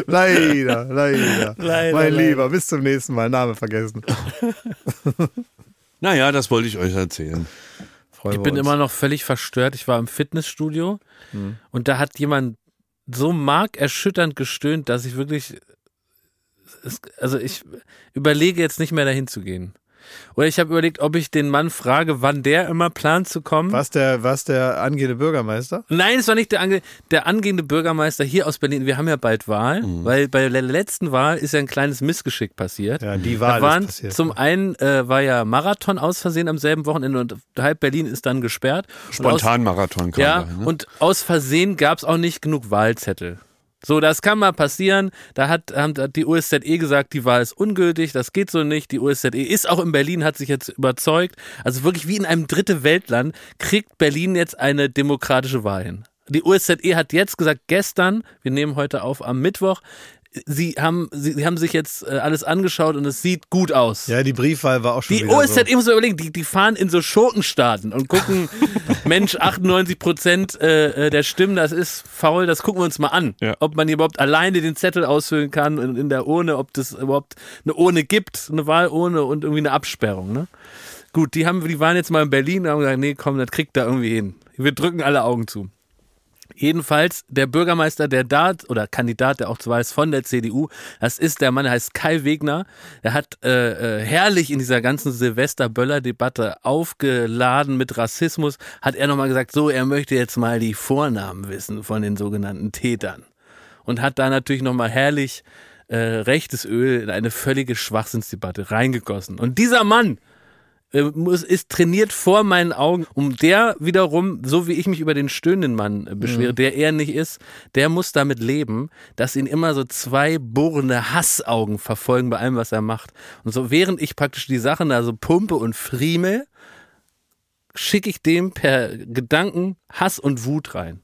leider, leider, Leider, Mein leider. Lieber, bis zum nächsten Mal. Name vergessen. <laughs> naja, das wollte ich euch erzählen. Freuen Ich bin uns. immer noch völlig verstört. Ich war im Fitnessstudio und da hat jemand so markerschütternd gestöhnt, dass ich wirklich, also ich überlege jetzt nicht mehr dahin zu gehen. Oder ich habe überlegt, ob ich den Mann frage, wann der immer plant zu kommen. Was der, was der angehende Bürgermeister? Nein, es war nicht der, ange der angehende Bürgermeister hier aus Berlin. Wir haben ja bald Wahl, weil bei der letzten Wahl ist ja ein kleines Missgeschick passiert. Ja, die Da Wahl waren ist passiert. zum einen äh, war ja Marathon aus Versehen am selben Wochenende und halb Berlin ist dann gesperrt. Und aus- Spontanmarathon kam ja, da, ne? und aus Versehen gab es auch nicht genug Wahlzettel. So, das kann mal passieren. Da hat, hat die USZE gesagt, die Wahl ist ungültig, das geht so nicht. Die USZE ist auch in Berlin, hat sich jetzt überzeugt. Also wirklich wie in einem dritte Weltland kriegt Berlin jetzt eine demokratische Wahl hin. Die USZE hat jetzt gesagt, gestern, wir nehmen heute auf am Mittwoch, sie haben, sie, sie haben sich jetzt äh, alles angeschaut und es sieht gut aus. Ja, die Briefwahl war auch schon Die OSZ, so. ich muss mir überlegen, die, die fahren in so Schurkenstaaten und gucken, <laughs> Mensch, 98 Prozent äh, äh, der Stimmen, das ist faul, das gucken wir uns mal an. Ja. Ob man überhaupt alleine den Zettel ausfüllen kann in, in der Urne, ob das überhaupt eine Urne gibt, eine Wahlurne und irgendwie eine Absperrung. Ne? Gut, die haben, die waren jetzt mal in Berlin und haben gesagt, nee, komm, das kriegt da irgendwie hin. Wir drücken alle Augen zu. Jedenfalls der Bürgermeister, der da oder Kandidat, der auch zwar ist von der CDU, das ist der Mann, der heißt Kai Wegner. Er hat äh, äh, herrlich in dieser ganzen Silvester-Böller-Debatte aufgeladen mit Rassismus, hat er nochmal gesagt, so, er möchte jetzt mal die Vornamen wissen von den sogenannten Tätern. Und hat da natürlich nochmal herrlich äh, rechtes Öl in eine völlige Schwachsinnsdebatte reingegossen. Und dieser Mann, muss, ist trainiert vor meinen Augen, um der wiederum, so wie ich mich über den stöhnenden Mann äh, beschwere, der er nicht ist, der muss damit leben, dass ihn immer so zwei bohrende Hassaugen verfolgen bei allem, was er macht. Und so während ich praktisch die Sachen da so pumpe und friemel, schicke ich dem per Gedanken Hass und Wut rein.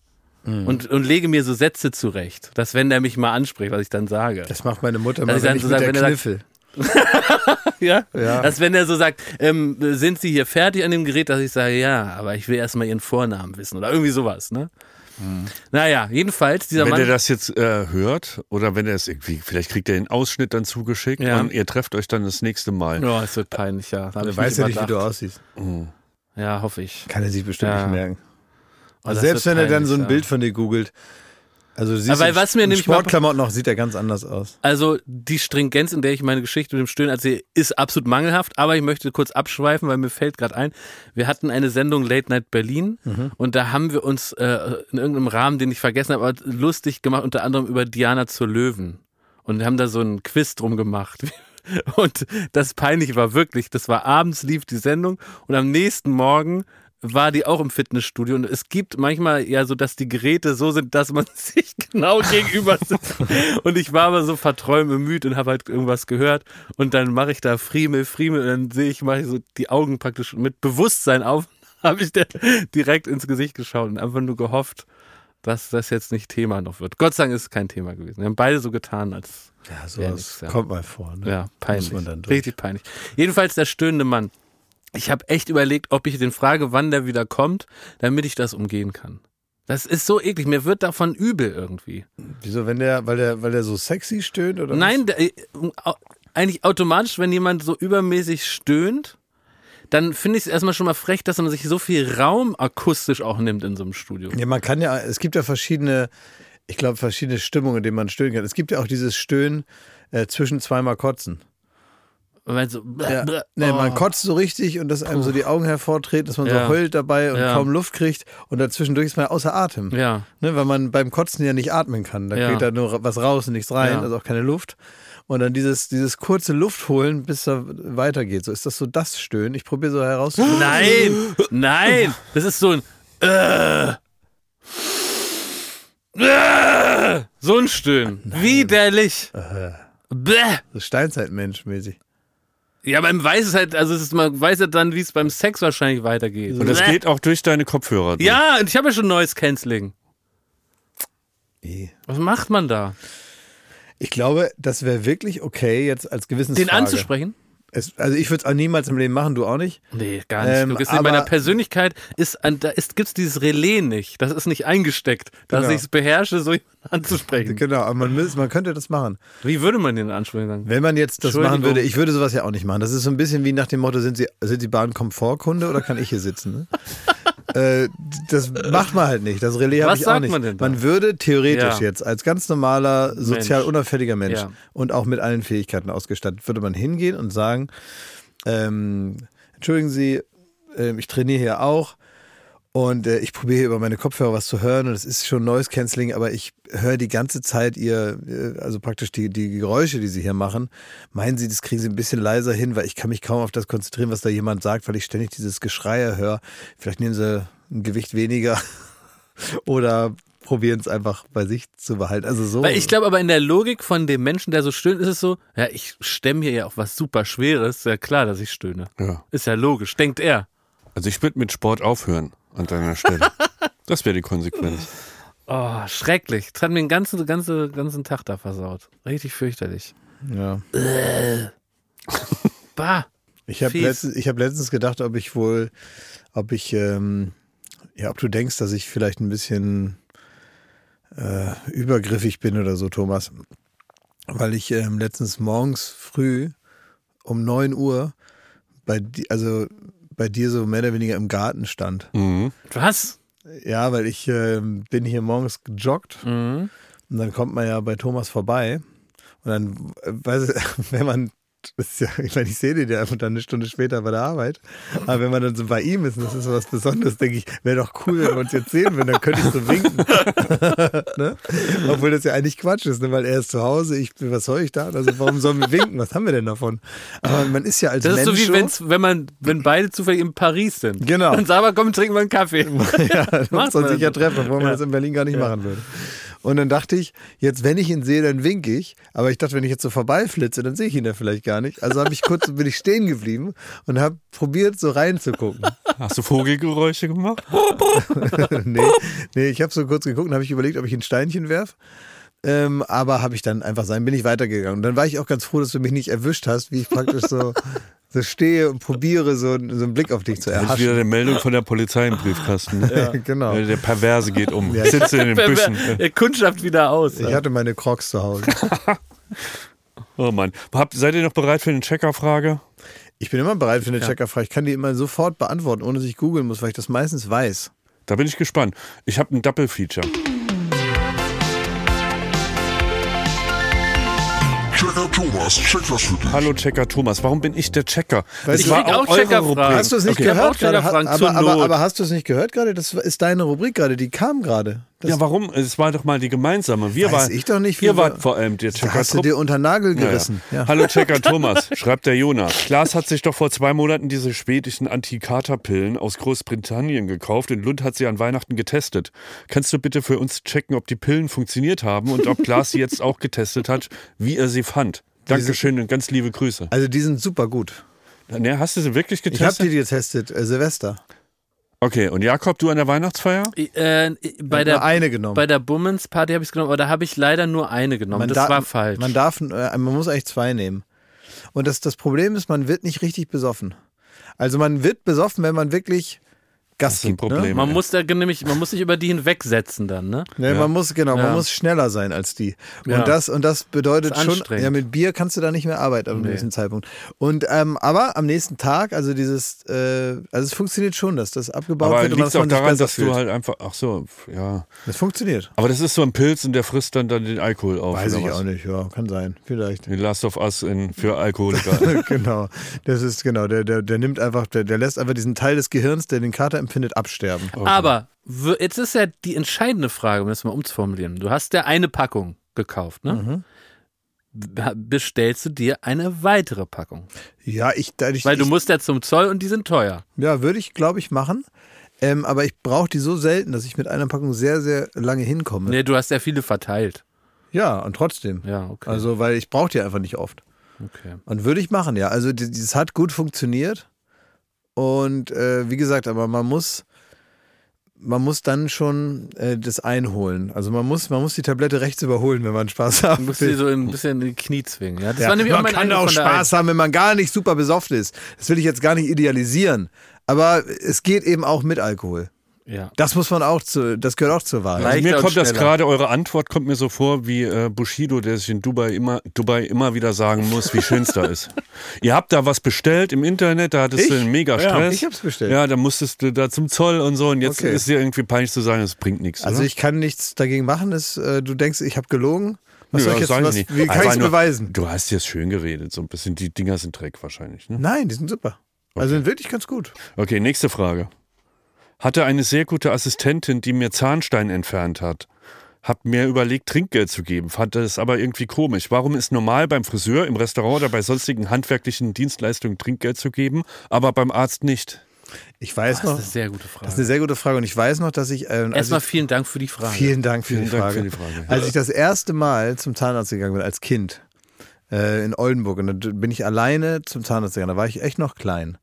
Und, und lege mir so Sätze zurecht, dass wenn der mich mal anspricht, was ich dann sage. Das macht meine Mutter Dass mal, ich wenn dann ich so sage, der wenn Kniffel. <laughs> Ja? Ja. Dass wenn er so sagt, ähm, sind Sie hier fertig an dem Gerät, dass ich sage, ja, aber ich will erstmal Ihren Vornamen wissen oder irgendwie sowas, ne? Naja, jedenfalls, dieser Wenn Mann. er das jetzt äh, hört oder wenn er es irgendwie, vielleicht kriegt er den Ausschnitt dann zugeschickt Ja. und ihr trefft euch dann das nächste Mal. oh, es wird peinlich, ja. Da Er ich weiß ja nicht, wie du aussiehst. Ja, hoffe ich. Kann er sich bestimmt Ja. nicht merken. Oh, Also selbst wenn er dann so ein ja. Bild von dir googelt, also du siehst in- was mir in nämlich Sportklamotten noch, sieht er ganz anders aus. Also die Stringenz, in der ich meine Geschichte mit dem Stöhnen erzähle, ist absolut mangelhaft. Aber ich möchte kurz abschweifen, weil mir fällt gerade ein, wir hatten eine Sendung Late Night Berlin und da haben wir uns äh, in irgendeinem Rahmen, den ich vergessen habe, aber lustig gemacht, unter anderem über Diana zur Löwen. Und haben da so einen Quiz drum gemacht. <laughs> Und das Peinliche war wirklich, das war abends lief die Sendung und am nächsten Morgen war die auch im Fitnessstudio und es gibt manchmal ja so, dass die Geräte so sind, dass man <laughs> sich genau gegenüber sitzt. Und ich war aber so verträumt bemüht und habe halt irgendwas gehört und dann mache ich da Friemel, Friemel und dann sehe ich, mache ich so die Augen praktisch mit Bewusstsein auf, <laughs> habe ich direkt ins Gesicht geschaut und einfach nur gehofft, dass das jetzt nicht Thema noch wird. Gott sei Dank ist es kein Thema gewesen. Wir haben beide so getan, als Ja, sowas ja. kommt mal vor. Ne? ja, peinlich. Richtig peinlich. Jedenfalls der stöhnende Mann. Ich habe echt überlegt, ob ich den frage, wann der wieder kommt, damit ich das umgehen kann. Das ist so eklig. Mir wird davon übel irgendwie. Wieso, wenn der, weil der, weil der so sexy stöhnt oder Nein, der, äh, eigentlich automatisch, wenn jemand so übermäßig stöhnt, dann finde ich es erstmal schon mal frech, dass man sich so viel Raum akustisch auch nimmt in so einem Studio. Ja, man kann ja, es gibt ja verschiedene ich glaube, verschiedene Stimmungen, in denen man stöhnen kann. Es gibt ja auch dieses Stöhnen äh, zwischen zweimal Kotzen. Weil so, Ja. oh. Nee, man kotzt so richtig und dass einem so die Augen hervortreten, dass man Ja. so heult dabei und Ja. kaum Luft kriegt und dazwischendurch ist man außer Atem. Ja. Ne, weil man beim Kotzen ja nicht atmen kann. Da geht da nur was raus und nichts rein, also auch keine Luft. Und dann dieses, dieses kurze Luft holen, bis er weitergeht. So ist das so das Stöhnen. Ich probiere so herauszufinden. Nein, nein, das ist so ein äh, äh, so ein Stöhnen. Widerlich. Bäh. So Steinzeitmensch-mäßig. Ja, man weiß es halt, also es ist, man weiß ja dann, wie es beim Sex wahrscheinlich weitergeht. Und das Bäh. geht auch durch deine Kopfhörer. durch. Ja, und ich habe ja schon neues Canceling. Eh. Was macht man da? Ich glaube, das wäre wirklich okay, jetzt als Den Gewissensfrage. anzusprechen? Es, also ich würde es auch niemals im Leben machen, du auch nicht. Nee, gar nicht. Ähm, in meiner Persönlichkeit ist, an- da ist, gibt's dieses Relais nicht. Das ist nicht eingesteckt, dass Genau. ich es beherrsche, so jemanden anzusprechen. Genau, aber man, müß, man könnte das machen. Wie würde man den ansprechen? Sagen? Wenn man jetzt das machen würde, ich würde sowas ja auch nicht machen. Das ist so ein bisschen wie nach dem Motto, sind Sie, sind Sie Bahnkomfortkunde oder kann ich hier sitzen? Ne? <laughs> äh, das macht man halt nicht. Das Relais habe ich auch nicht. man denn da? Man würde theoretisch Ja. jetzt als ganz normaler, sozial Mensch. unauffälliger Mensch Ja. und auch mit allen Fähigkeiten ausgestattet, würde man hingehen und sagen, ähm, entschuldigen Sie, ähm, ich trainiere hier auch und äh, ich probiere hier über meine Kopfhörer was zu hören und es ist schon Noise Cancelling, aber ich höre die ganze Zeit ihr, äh, also praktisch die, die Geräusche, die Sie hier machen. Meinen Sie, das kriegen Sie ein bisschen leiser hin, weil ich kann mich kaum auf das konzentrieren, was da jemand sagt, weil ich ständig dieses Geschreie höre. Vielleicht nehmen Sie ein Gewicht weniger <laughs> oder probieren es einfach bei sich zu behalten. Also so. Weil ich glaube aber in der Logik von dem Menschen, der so stöhnt, ist es so, ja, ich stemme hier ja auch was super Schweres, ist ja klar, dass ich stöhne. Ja. Ist ja logisch, denkt er. Also ich würde mit Sport aufhören an deiner Stelle. <laughs> das wäre die Konsequenz. Oh, schrecklich. Das hat mir den ganzen, ganzen, ganzen Tag da versaut. Richtig fürchterlich. ja. Bah. Ich habe letztens, ich hab letztens gedacht, ob ich wohl, ob ich, ähm, ja, ob du denkst, dass ich vielleicht ein bisschen äh, übergriffig bin oder so, Thomas. Weil ich ähm, letztens morgens früh um 9 Uhr bei, also bei dir so mehr oder weniger im Garten stand. Mhm. Was? Ja, weil ich ähm, bin hier morgens gejoggt Mhm. und dann kommt man ja bei Thomas vorbei. Und dann, äh, weiß ich, <laughs> wenn man, ist ja, ich meine, ich sehe den ja einfach dann eine Stunde später bei der Arbeit. Aber wenn man dann so bei ihm ist, und das ist so was Besonderes, denke ich, wäre doch cool, wenn wir uns jetzt sehen würden, dann könnte ich so winken. <laughs> ne? Obwohl das ja eigentlich Quatsch ist, ne? weil er ist zu Hause, ich, was soll ich da? Also warum sollen wir winken? Was haben wir denn davon? Aber man ist ja als Das ist Mensch so wie wenn's, wenn man, wenn beide zufällig in Paris sind. Genau. Dann sag mal, komm, trinken wir einen Kaffee. <laughs> ja, das Macht soll man sich ja treffen, obwohl man Ja. das in Berlin gar nicht machen würde. Und dann dachte ich, jetzt, wenn ich ihn sehe, dann winke ich. Aber ich dachte, wenn ich jetzt so vorbeiflitze, dann sehe ich ihn ja vielleicht gar nicht. Also habe ich kurz, bin ich stehen geblieben und habe probiert, so reinzugucken. Hast du Vogelgeräusche gemacht? <laughs> nee, nee, ich habe so kurz geguckt und habe ich überlegt, ob ich ein Steinchen werf. Ähm, aber habe ich dann einfach sein, bin ich weitergegangen. Und dann war ich auch ganz froh, dass du mich nicht erwischt hast, wie ich praktisch so, so stehe und probiere, so, so einen Blick auf dich zu Da ist wieder erhaschen. eine Meldung von der Polizei im Briefkasten. Ne? <laughs> genau. Der Perverse geht um. Ja. Sitzt in den Büschen. Der Kundschaft wieder aus. Ich hatte meine Crocs zu Hause. <laughs> Oh Mann. Habt, seid ihr noch bereit für eine Checkerfrage? Ich bin immer bereit für eine Checkerfrage. Ich kann die immer sofort beantworten, ohne dass ich googeln muss, weil ich das meistens weiß. Da bin ich gespannt. Ich habe ein Double-Feature. Thomas, check was für dich. Hallo Checker Thomas, warum bin ich der Checker? Weil ich war krieg auch Checkerfragen. Rubrik. Hast du es nicht Okay. Auch gehört gerade? Aber, aber, aber hast du es nicht gehört gerade? Das ist deine Rubrik gerade, die kam gerade. Das Ja, warum? Es war doch mal die gemeinsame. Wir Weiß waren, ich doch nicht, Ihr wir- wart vor allem der Checker hast du dir unter Nagel gerissen. Ja, ja. Hallo Checker <laughs> Thomas, schreibt der Jonas. Klaas hat sich doch vor zwei Monaten diese schwedischen Antikaterpillen aus Großbritannien gekauft. In Lund hat sie an Weihnachten getestet. Kannst du bitte für uns checken, ob die Pillen funktioniert haben und ob Klaas sie jetzt auch getestet hat, wie er sie fand? Dankeschön und ganz liebe Grüße. Also die sind super gut. Ne, hast du sie wirklich Ich habe getestet? die getestet, äh, Silvester. Okay, und Jakob, du an der Weihnachtsfeier? Äh, bei, Nur der, eine genommen. bei der Bummens Party habe ich es genommen, aber da habe ich leider nur eine genommen. das da- war falsch. Man darf, äh, man muss eigentlich zwei nehmen. Und das, das Problem ist, man wird nicht richtig besoffen. Also man wird besoffen, wenn man wirklich Gas Das sind. Ne? Man Ja. muss da nämlich, man muss sich über die hinwegsetzen dann, ne? Ne, Man muss, genau, Ja. man muss schneller sein als die. Und, Ja. das, und das bedeutet Das schon, ja, mit Bier kannst du da nicht mehr arbeiten am nächsten Zeitpunkt. Und, ähm, aber am nächsten Tag, also dieses, äh, also es funktioniert schon, dass das abgebaut Aber wird und liegt auch daran, dass du fühlt. halt einfach, ach so, ja. Das funktioniert. Aber das ist so ein Pilz und der frisst dann, dann den Alkohol auf. Weiß ich was? auch nicht, ja, kann sein, vielleicht. Die Last of Us in, für Alkoholiker. <laughs> genau, das ist genau, der, der, der nimmt einfach, der, der lässt einfach diesen Teil des Gehirns, der den Kater empfindet, absterben. Aber w- jetzt ist ja die entscheidende Frage, um das mal umzuformulieren. Du hast ja eine Packung gekauft, ne? Mhm. Bestellst du dir eine weitere Packung? Ja, ich, dadurch, Weil du ich, musst ja zum Zoll und die sind teuer. ja, würde ich, glaube ich, machen. Ähm, aber ich brauche die so selten, dass ich mit einer Packung sehr, sehr lange hinkomme. Nee, du hast ja viele verteilt. Ja, und trotzdem. Ja, okay. Also, weil ich brauche die einfach nicht oft. okay. Und würde ich machen, ja. Also, das hat gut funktioniert. Und äh, wie gesagt, aber man muss, man muss dann schon äh, das einholen. Also man muss, man muss die Tablette rechts überholen, wenn man Spaß haben Du musst sie so ein bisschen in die Knie zwingen. Ja, das Ja, war nämlich auch man mein kann auch Spaß haben, wenn man gar nicht super besoffen ist. Das will ich jetzt gar nicht idealisieren. Aber es geht eben auch mit Alkohol. Ja. Das muss man auch zu, das gehört auch zur Wahrheit. Also mir kommt das schneller. gerade, eure Antwort kommt mir so vor wie äh, Bushido, der sich in Dubai immer, Dubai immer wieder sagen muss, wie schön es da ist. <laughs> Ihr habt da was bestellt im Internet, da hattest du Ich? einen mega Ja, Stress. ich hab's bestellt. Ja, da musstest du da zum Zoll und so und jetzt Okay. ist dir irgendwie peinlich zu sagen, es bringt nichts. Also oder? ich kann nichts dagegen machen. Es, äh, du denkst, ich habe gelogen. Was soll ich jetzt, was, nicht. wie kann Einfach ich es beweisen? Du hast jetzt schön geredet, so ein bisschen. Die Dinger sind Dreck wahrscheinlich. Ne? Nein, die sind super. Also sind wirklich ganz gut. Okay, nächste Frage. Hatte eine sehr gute Assistentin, die mir Zahnstein entfernt hat. Hab mir überlegt, Trinkgeld zu geben, fand das aber irgendwie komisch. Warum ist normal beim Friseur, im Restaurant oder bei sonstigen handwerklichen Dienstleistungen Trinkgeld zu geben, aber beim Arzt nicht? Ich weiß Das noch, ist eine sehr gute das ist Frage. eine sehr gute Frage und ich weiß noch, dass ich, äh, als Erstmal ich vielen Dank für die Frage. vielen Dank für, Vielen die, Dank Frage. für die Frage. Als ich das erste Mal zum Zahnarzt gegangen bin als Kind äh, in Oldenburg und dann bin ich alleine zum Zahnarzt gegangen. Da war ich echt noch klein.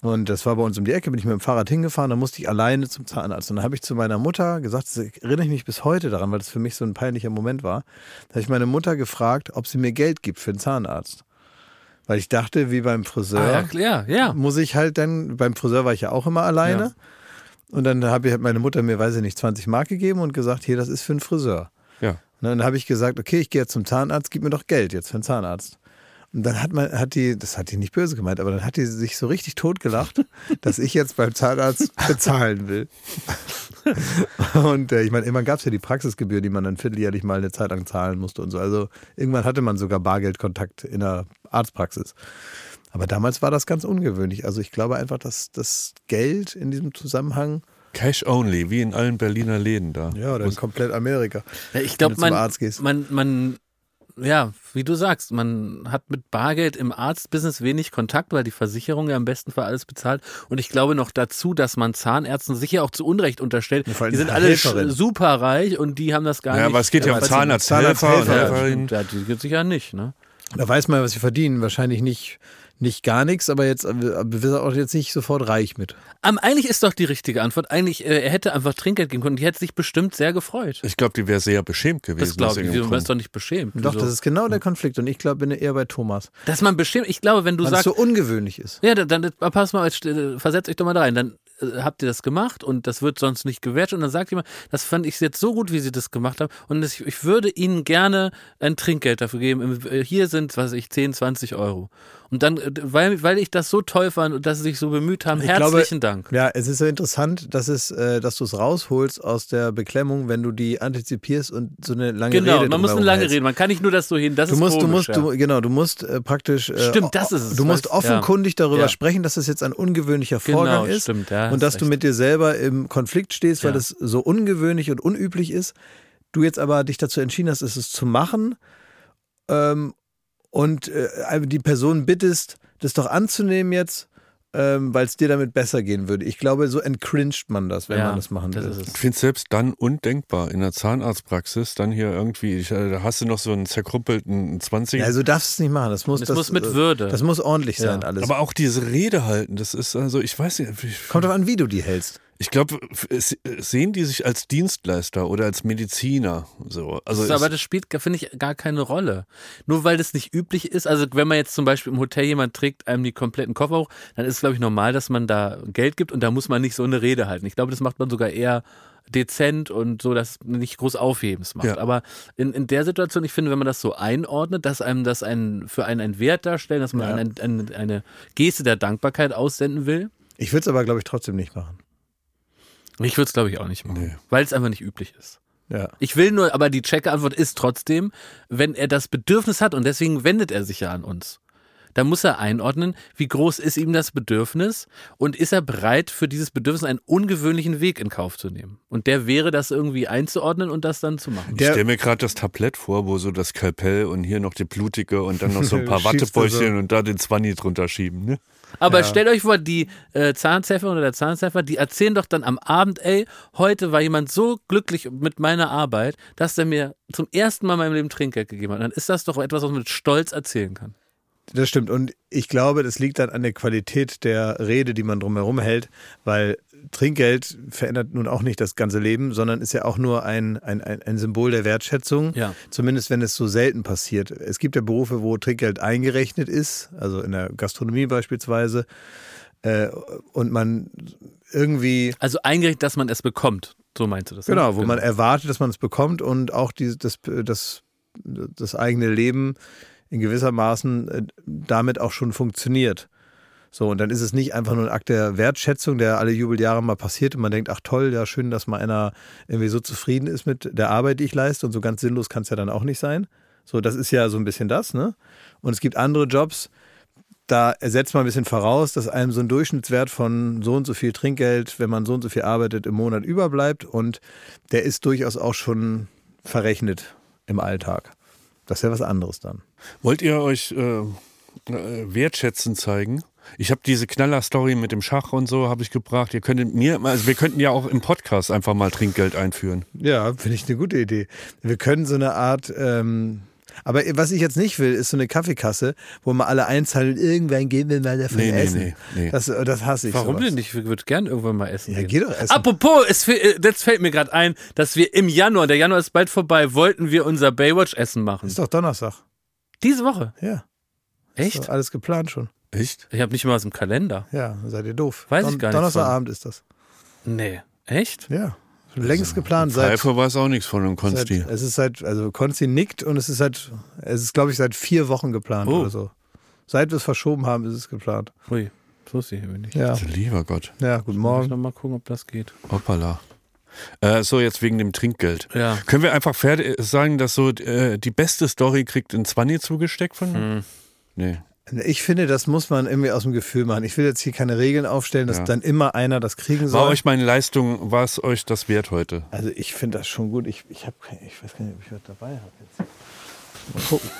Und das war bei uns um die Ecke, bin ich mit dem Fahrrad hingefahren, dann musste ich alleine zum Zahnarzt. Und dann habe ich zu meiner Mutter gesagt, das erinnere ich mich bis heute daran, weil das für mich so ein peinlicher Moment war. Da habe ich meine Mutter gefragt, ob sie mir Geld gibt für den Zahnarzt. Weil ich dachte, wie beim Friseur, Ah, ja, ja. muss ich halt dann, beim Friseur war ich ja auch immer alleine. Und dann habe ich hat meine Mutter mir, weiß ich nicht, 20 Mark gegeben und gesagt, hier, das ist für einen Friseur. Ja. Und dann habe ich gesagt, okay, ich gehe jetzt zum Zahnarzt, gib mir doch Geld jetzt für einen Zahnarzt. Und dann hat man, hat die, das hat die nicht böse gemeint, aber dann hat die sich so richtig totgelacht, <laughs> dass ich jetzt beim Zahnarzt bezahlen will. <laughs> Und äh, ich meine, irgendwann gab es ja die Praxisgebühr, die man dann vierteljährlich mal eine Zeit lang zahlen musste und so. Also irgendwann hatte man sogar Bargeldkontakt in der Arztpraxis. Aber damals war das ganz ungewöhnlich. Also ich glaube einfach, dass das Geld in diesem Zusammenhang, Cash only, wie in allen Berliner Läden da. ja, oder in komplett Amerika. Ja, ich Wenn glaube, du zum man, Arzt gehst. man, man, ja, wie du sagst, man hat mit Bargeld im Arztbusiness wenig Kontakt, weil die Versicherung ja am besten für alles bezahlt. Und ich glaube noch dazu, dass man Zahnärzten sicher auch zu Unrecht unterstellt. allem die sind alle super reich und die haben das gar Ja, nicht. aber es geht ja um aber es- Zahnarzthelfer und Zahnarzthelfer, ja, Helferinnen. stimmt, ja, die gibt sicher nicht, ne? Da weiß man, was sie verdienen. Wahrscheinlich nicht, nicht gar nichts, aber jetzt äh, wir sind auch jetzt nicht sofort reich mit. Aber eigentlich ist doch die richtige Antwort. Eigentlich, äh, er hätte einfach Trinkgeld geben können. Die hätte sich bestimmt sehr gefreut. Ich glaube, die wäre sehr beschämt gewesen. Das glaube ich. Du bist Grund. doch nicht beschämt. Doch, Wieso? das ist genau der Konflikt. Und ich glaube, bin eher bei Thomas. Dass man beschämt, ich glaube, wenn du Weil es sagst, so ungewöhnlich ist. Ja, dann, dann pass mal, jetzt, äh, versetzt euch doch mal da rein. Dann äh, habt ihr das gemacht und das wird sonst nicht gewährt. Und dann sagt jemand, das fand ich jetzt so gut, wie sie das gemacht haben. Und das, ich würde ihnen gerne ein Trinkgeld dafür geben. Äh, Hier sind, was weiß ich, 10, 20 Euro. Und dann, äh, weil, weil ich das so toll fand und dass sie sich so bemüht haben, Ich herzlichen glaube, Dank. Ja, es ist so interessant, dass, es, äh, dass du es rausholst aus der Beklemmung, wenn du die antizipierst und so eine lange Genau, Rede man muss eine lange hältst. reden. Man kann nicht nur das so hin. Das Du ist musst, du komisch, musst, ja. du, genau, du musst äh, praktisch. Äh, Stimmt, das ist es, Du musst offenkundig darüber Ja. sprechen, dass das jetzt ein ungewöhnlicher Genau, Vorgang ist. stimmt, ja, und dass du mit dir selber im Konflikt stehst, weil Ja. es so ungewöhnlich und unüblich ist. Du jetzt aber dich dazu entschieden hast, es zu machen ähm, und äh, die Person bittest, das doch anzunehmen jetzt, ähm, weil es dir damit besser gehen würde. Ich glaube, so entcringed man das, wenn Ja, man das machen das will. Ich finde es selbst dann undenkbar in der Zahnarztpraxis, dann hier irgendwie, ich, äh, da hast du noch so einen zerkrüppelten 20 Ja, also darfst du es nicht machen. Das muss, Das muss mit äh, Würde. Das muss ordentlich Ja. sein, alles. Aber auch diese Rede halten, das ist also, ich weiß nicht, ich, Kommt drauf an, wie du die hältst. Ich glaube, sehen die sich als Dienstleister oder als Mediziner so. Also Das aber das spielt, finde ich, gar keine Rolle. Nur weil das nicht üblich ist. Also wenn man jetzt zum Beispiel im Hotel jemand trägt einem die kompletten Koffer hoch, dann ist es, glaube ich, normal, dass man da Geld gibt und da muss man nicht so eine Rede halten. Ich glaube, das macht man sogar eher dezent und so, dass man nicht groß Aufhebens macht. Ja. Aber in, in der Situation, ich finde, wenn man das so einordnet, dass einem das ein, für einen einen Wert darstellen, dass man Ja. ein, ein, eine Geste der Dankbarkeit aussenden will, Ich würde es aber, glaube ich, trotzdem nicht machen. Ich würde es, glaube ich, auch nicht machen. Nee. Weil es einfach nicht üblich ist. Ja. Ich will nur, aber die Checker-Antwort ist trotzdem, wenn er das Bedürfnis hat und deswegen wendet er sich ja an uns. Da muss er einordnen, wie groß ist ihm das Bedürfnis und ist er bereit, für dieses Bedürfnis einen ungewöhnlichen Weg in Kauf zu nehmen. Und der wäre, das irgendwie einzuordnen und das dann zu machen. Ich Der- stelle mir gerade das Tablett vor, wo so das Skalpell und hier noch die blutige und dann noch so ein <laughs> paar Wattebäuchchen so. und da den Zwanni drunter schieben. Ne? Aber Ja. stellt euch vor, die äh, Zahnzepfer oder der Zahnzepfer, die erzählen doch dann am Abend, ey, heute war jemand so glücklich mit meiner Arbeit, dass der mir zum ersten Mal in meinem Leben Trinkgeld gegeben hat. Dann ist das doch etwas, was man mit Stolz erzählen kann. Das stimmt. Und ich glaube, das liegt dann an der Qualität der Rede, die man drumherum hält, weil Trinkgeld verändert nun auch nicht das ganze Leben, sondern ist ja auch nur ein, ein, ein, Symbol der Wertschätzung. Ja. Zumindest wenn es so selten passiert. Es gibt ja Berufe, wo Trinkgeld eingerechnet ist, also in der Gastronomie beispielsweise. Äh, und man irgendwie Also eingerechnet, dass man es bekommt. So meinst du das? ne? Genau, wo man erwartet, dass man es bekommt und auch die, das, das, das eigene Leben in gewisser Maßen äh, damit auch schon funktioniert. So, und dann ist es nicht einfach nur ein Akt der Wertschätzung, der alle Jubeljahre mal passiert und man denkt, ach toll, ja schön, dass mal einer irgendwie so zufrieden ist mit der Arbeit, die ich leiste und so ganz sinnlos kann es ja dann auch nicht sein. So, das ist ja so ein bisschen das, ne? Und es gibt andere Jobs, da setzt man ein bisschen voraus, dass einem so ein Durchschnittswert von so und so viel Trinkgeld, wenn man so und so viel arbeitet, im Monat überbleibt und der ist durchaus auch schon verrechnet im Alltag. Das ist ja was anderes dann. Wollt ihr euch äh, äh, wertschätzen zeigen? Ich habe diese Knaller-Story mit dem Schach und so habe ich gebracht. Ihr könntet mir, also wir könnten ja auch im Podcast einfach mal Trinkgeld einführen. Ja, finde ich eine gute Idee. Wir können so eine Art, ähm, aber was ich jetzt nicht will, ist so eine Kaffeekasse, wo man alle einzahlen und irgendwann gehen wir mal davon Nee, nee, essen. nee, nee. Das, das hasse ich. Warum sowas. denn nicht? Ich würde gern irgendwann mal essen. Ja, gehen. geh doch essen. Apropos, es, äh, jetzt fällt mir gerade ein, dass wir im Januar, der Januar ist bald vorbei, wollten wir unser Baywatch-Essen machen. Ist doch Donnerstag. Diese Woche. Ja. Echt? Ist doch alles geplant schon. Echt? Ich habe nicht mal was im Kalender. Ja, seid ihr doof. Weiß ich gar nicht Donnerstagabend ist das. Nee. Echt? Ja. Längst geplant seit, Pfeife weiß auch nichts von dem seit. Konsti. Es ist seit, also Konsti nickt und es ist seit, es ist glaube ich seit vier Wochen geplant Oh. oder so. Seit wir es verschoben haben, ist es geplant. Ui, so ist sie hier nicht. Ja. Also, lieber Gott. Ja, guten Muss ich Morgen. noch mal gucken, ob das geht. Hoppala. Äh, so, jetzt wegen dem Trinkgeld. Ja. Können wir einfach fertig sagen, dass so äh, die beste Story kriegt ein Zwanni zugesteckt von? Hm. Nee. Ich finde, das muss man irgendwie aus dem Gefühl machen. Ich will jetzt hier keine Regeln aufstellen, dass Ja. dann immer einer das kriegen War soll. euch meine Leistung, war es euch das wert heute? Also ich finde das schon gut. Ich, ich habe ich weiß gar nicht, ob ich was dabei habe jetzt. Mal gucken.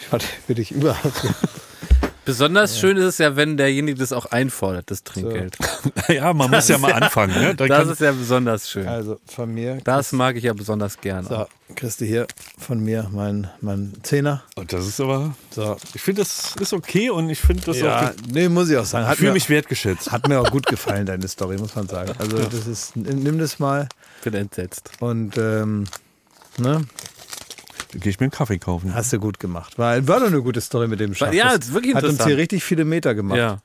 Ich hatte für dich überhaupt. <laughs> Besonders schön ist es ja, wenn derjenige das auch einfordert, das Trinkgeld. <laughs> ja, man muss ja mal anfangen. Ne? Dann Das kann, ist ja besonders schön. Also von mir. Das mag ich ja besonders gerne. So, kriegst du hier von mir mein, mein Zehner. Oh, das ist aber. So. Ich finde, das ist okay und ich finde das Ja, auch. nee, muss ich auch sagen. Ich Hat fühle mir, mich wertgeschätzt. hat mir auch gut gefallen, deine Story, muss man sagen. Also das ist, nimm das mal Bin entsetzt. und ähm, ne, Gehe ich mir einen Kaffee kaufen. hast du gut gemacht. War, war doch eine gute Story mit dem Schach. Ja, Das ist wirklich Hat uns interessant. hier richtig viele Meter gemacht. Ja.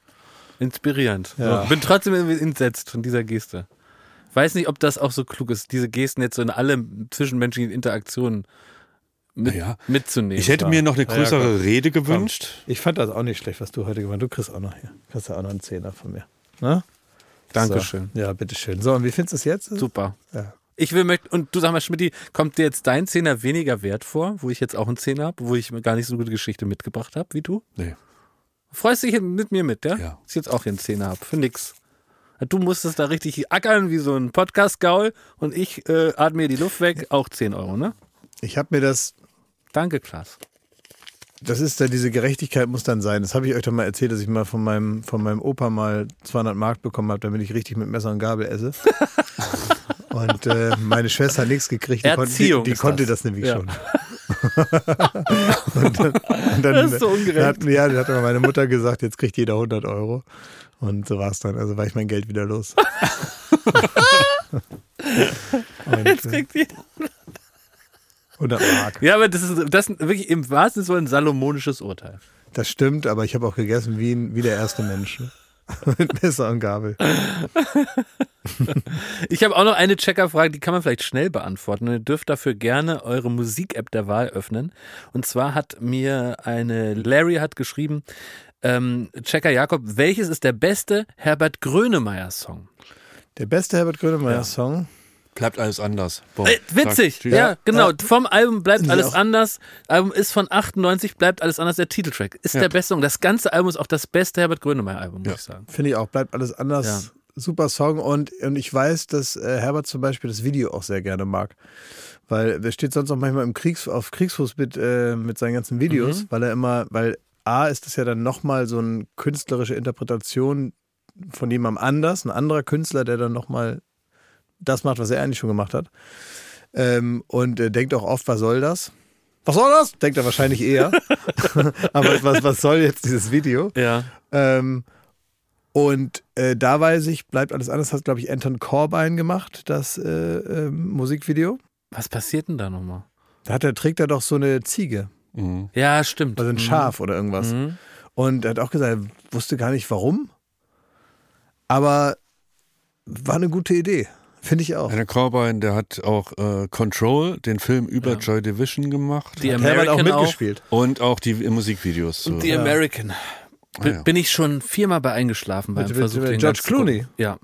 Inspirierend. Ja. So, bin trotzdem irgendwie entsetzt von dieser Geste. Weiß nicht, ob das auch so klug ist, diese Gesten jetzt so in alle zwischenmenschlichen Interaktionen mit, Naja. mitzunehmen. Ich hätte mir noch eine Ja, größere Rede gewünscht. Ich fand das auch nicht schlecht, was du heute gemacht hast. Du kriegst auch noch hier. Kriegst ja auch noch einen Zehner von mir. Ne? Dankeschön. So. Ja, bitteschön. So, und wie findest du es jetzt? Super. Ja. Ich will möcht- und du sag mal, Schmidt, kommt dir jetzt dein Zehner weniger wert vor, wo ich jetzt auch einen Zehner habe, wo ich gar nicht so gute Geschichte mitgebracht habe wie du? Nee. Freust dich mit mir mit, ja? Ja. Dass ich jetzt auch hier einen Zehner habe. Für nix. Du musstest da richtig ackern wie so ein Podcast-Gaul und ich äh, atme mir die Luft weg, auch 10 Euro, ne? Ich habe mir das Danke, Klaas. Das ist da, diese Gerechtigkeit muss dann sein. Das habe ich euch doch mal erzählt, dass ich mal von meinem, von meinem Opa mal 200 Mark bekommen habe, damit ich richtig mit Messer und Gabel esse. <laughs> und äh, meine Schwester hat nichts gekriegt. Die, konnte, die, Erziehung die konnte das. das, nämlich Ja. schon. <laughs> und dann, und dann, Das ist so ungerecht. Hat, ja, dann hat aber meine Mutter gesagt, jetzt kriegt jeder 100 Euro. Und so war es dann. Also war ich mein Geld wieder los. <laughs> Und, Jetzt äh, kriegt jeder. 100 Mark. Ja, aber das ist, das ist wirklich im wahrsten Sinne ein salomonisches Urteil. Das stimmt, aber ich habe auch gegessen wie, ein- wie der erste Mensch. <laughs> Mit Messer und Gabel. <laughs> Ich habe auch noch eine Checkerfrage, die kann man vielleicht schnell beantworten. Ihr dürft dafür gerne eure Musik-App der Wahl öffnen. Und zwar hat mir eine Larry hat geschrieben, ähm, Checker Jakob, welches ist der beste Herbert Grönemeyer-Song? Der beste Herbert Grönemeyer-Song. Bleibt alles anders. Boah, Äh, witzig, sagt- ja, genau. Ja. Vom Album bleibt alles auch- anders. Album ist von 98, bleibt alles anders. Der Titeltrack ist Ja. der beste Song. Das ganze Album ist auch das beste Herbert Grönemeyer-Album, muss Ja. ich sagen. Finde ich auch, bleibt alles anders. Ja. Super Song und, und ich weiß, dass äh, Herbert zum Beispiel das Video auch sehr gerne mag. Weil er steht sonst auch manchmal im Kriegs, auf Kriegsfuß mit, äh, mit seinen ganzen Videos, Mhm. weil er immer, weil A ist das ja dann nochmal so eine künstlerische Interpretation von jemandem anders, ein anderer Künstler, der dann nochmal das macht, was er eigentlich schon gemacht hat. Ähm, und äh, denkt auch oft, was soll das? Was soll das? Denkt er wahrscheinlich eher. <laughs> <laughs> Aber was, was soll jetzt dieses Video? Ja. Ähm, und äh, da weiß ich, bleibt alles anders, hat, glaube ich, Anton Corbijn gemacht, das äh, ähm, Musikvideo. Was passiert denn da nochmal? Da hat er, trägt er doch so eine Ziege, Mhm. Ja, stimmt. also ein Mhm. Schaf oder irgendwas. Mhm. Und er hat auch gesagt, er wusste gar nicht warum. Aber war eine gute Idee. Finde ich auch. Einer Corbijn, der hat auch äh, Control, den Film über Ja. Joy Division gemacht. Die Hat auch American auch. mitgespielt. und auch die Musikvideos. So. Und die Ja. American. B Ah, ja. Bin ich schon viermal bei eingeschlafen beim Mit- Versuch, mit den George. Clooney? Ja,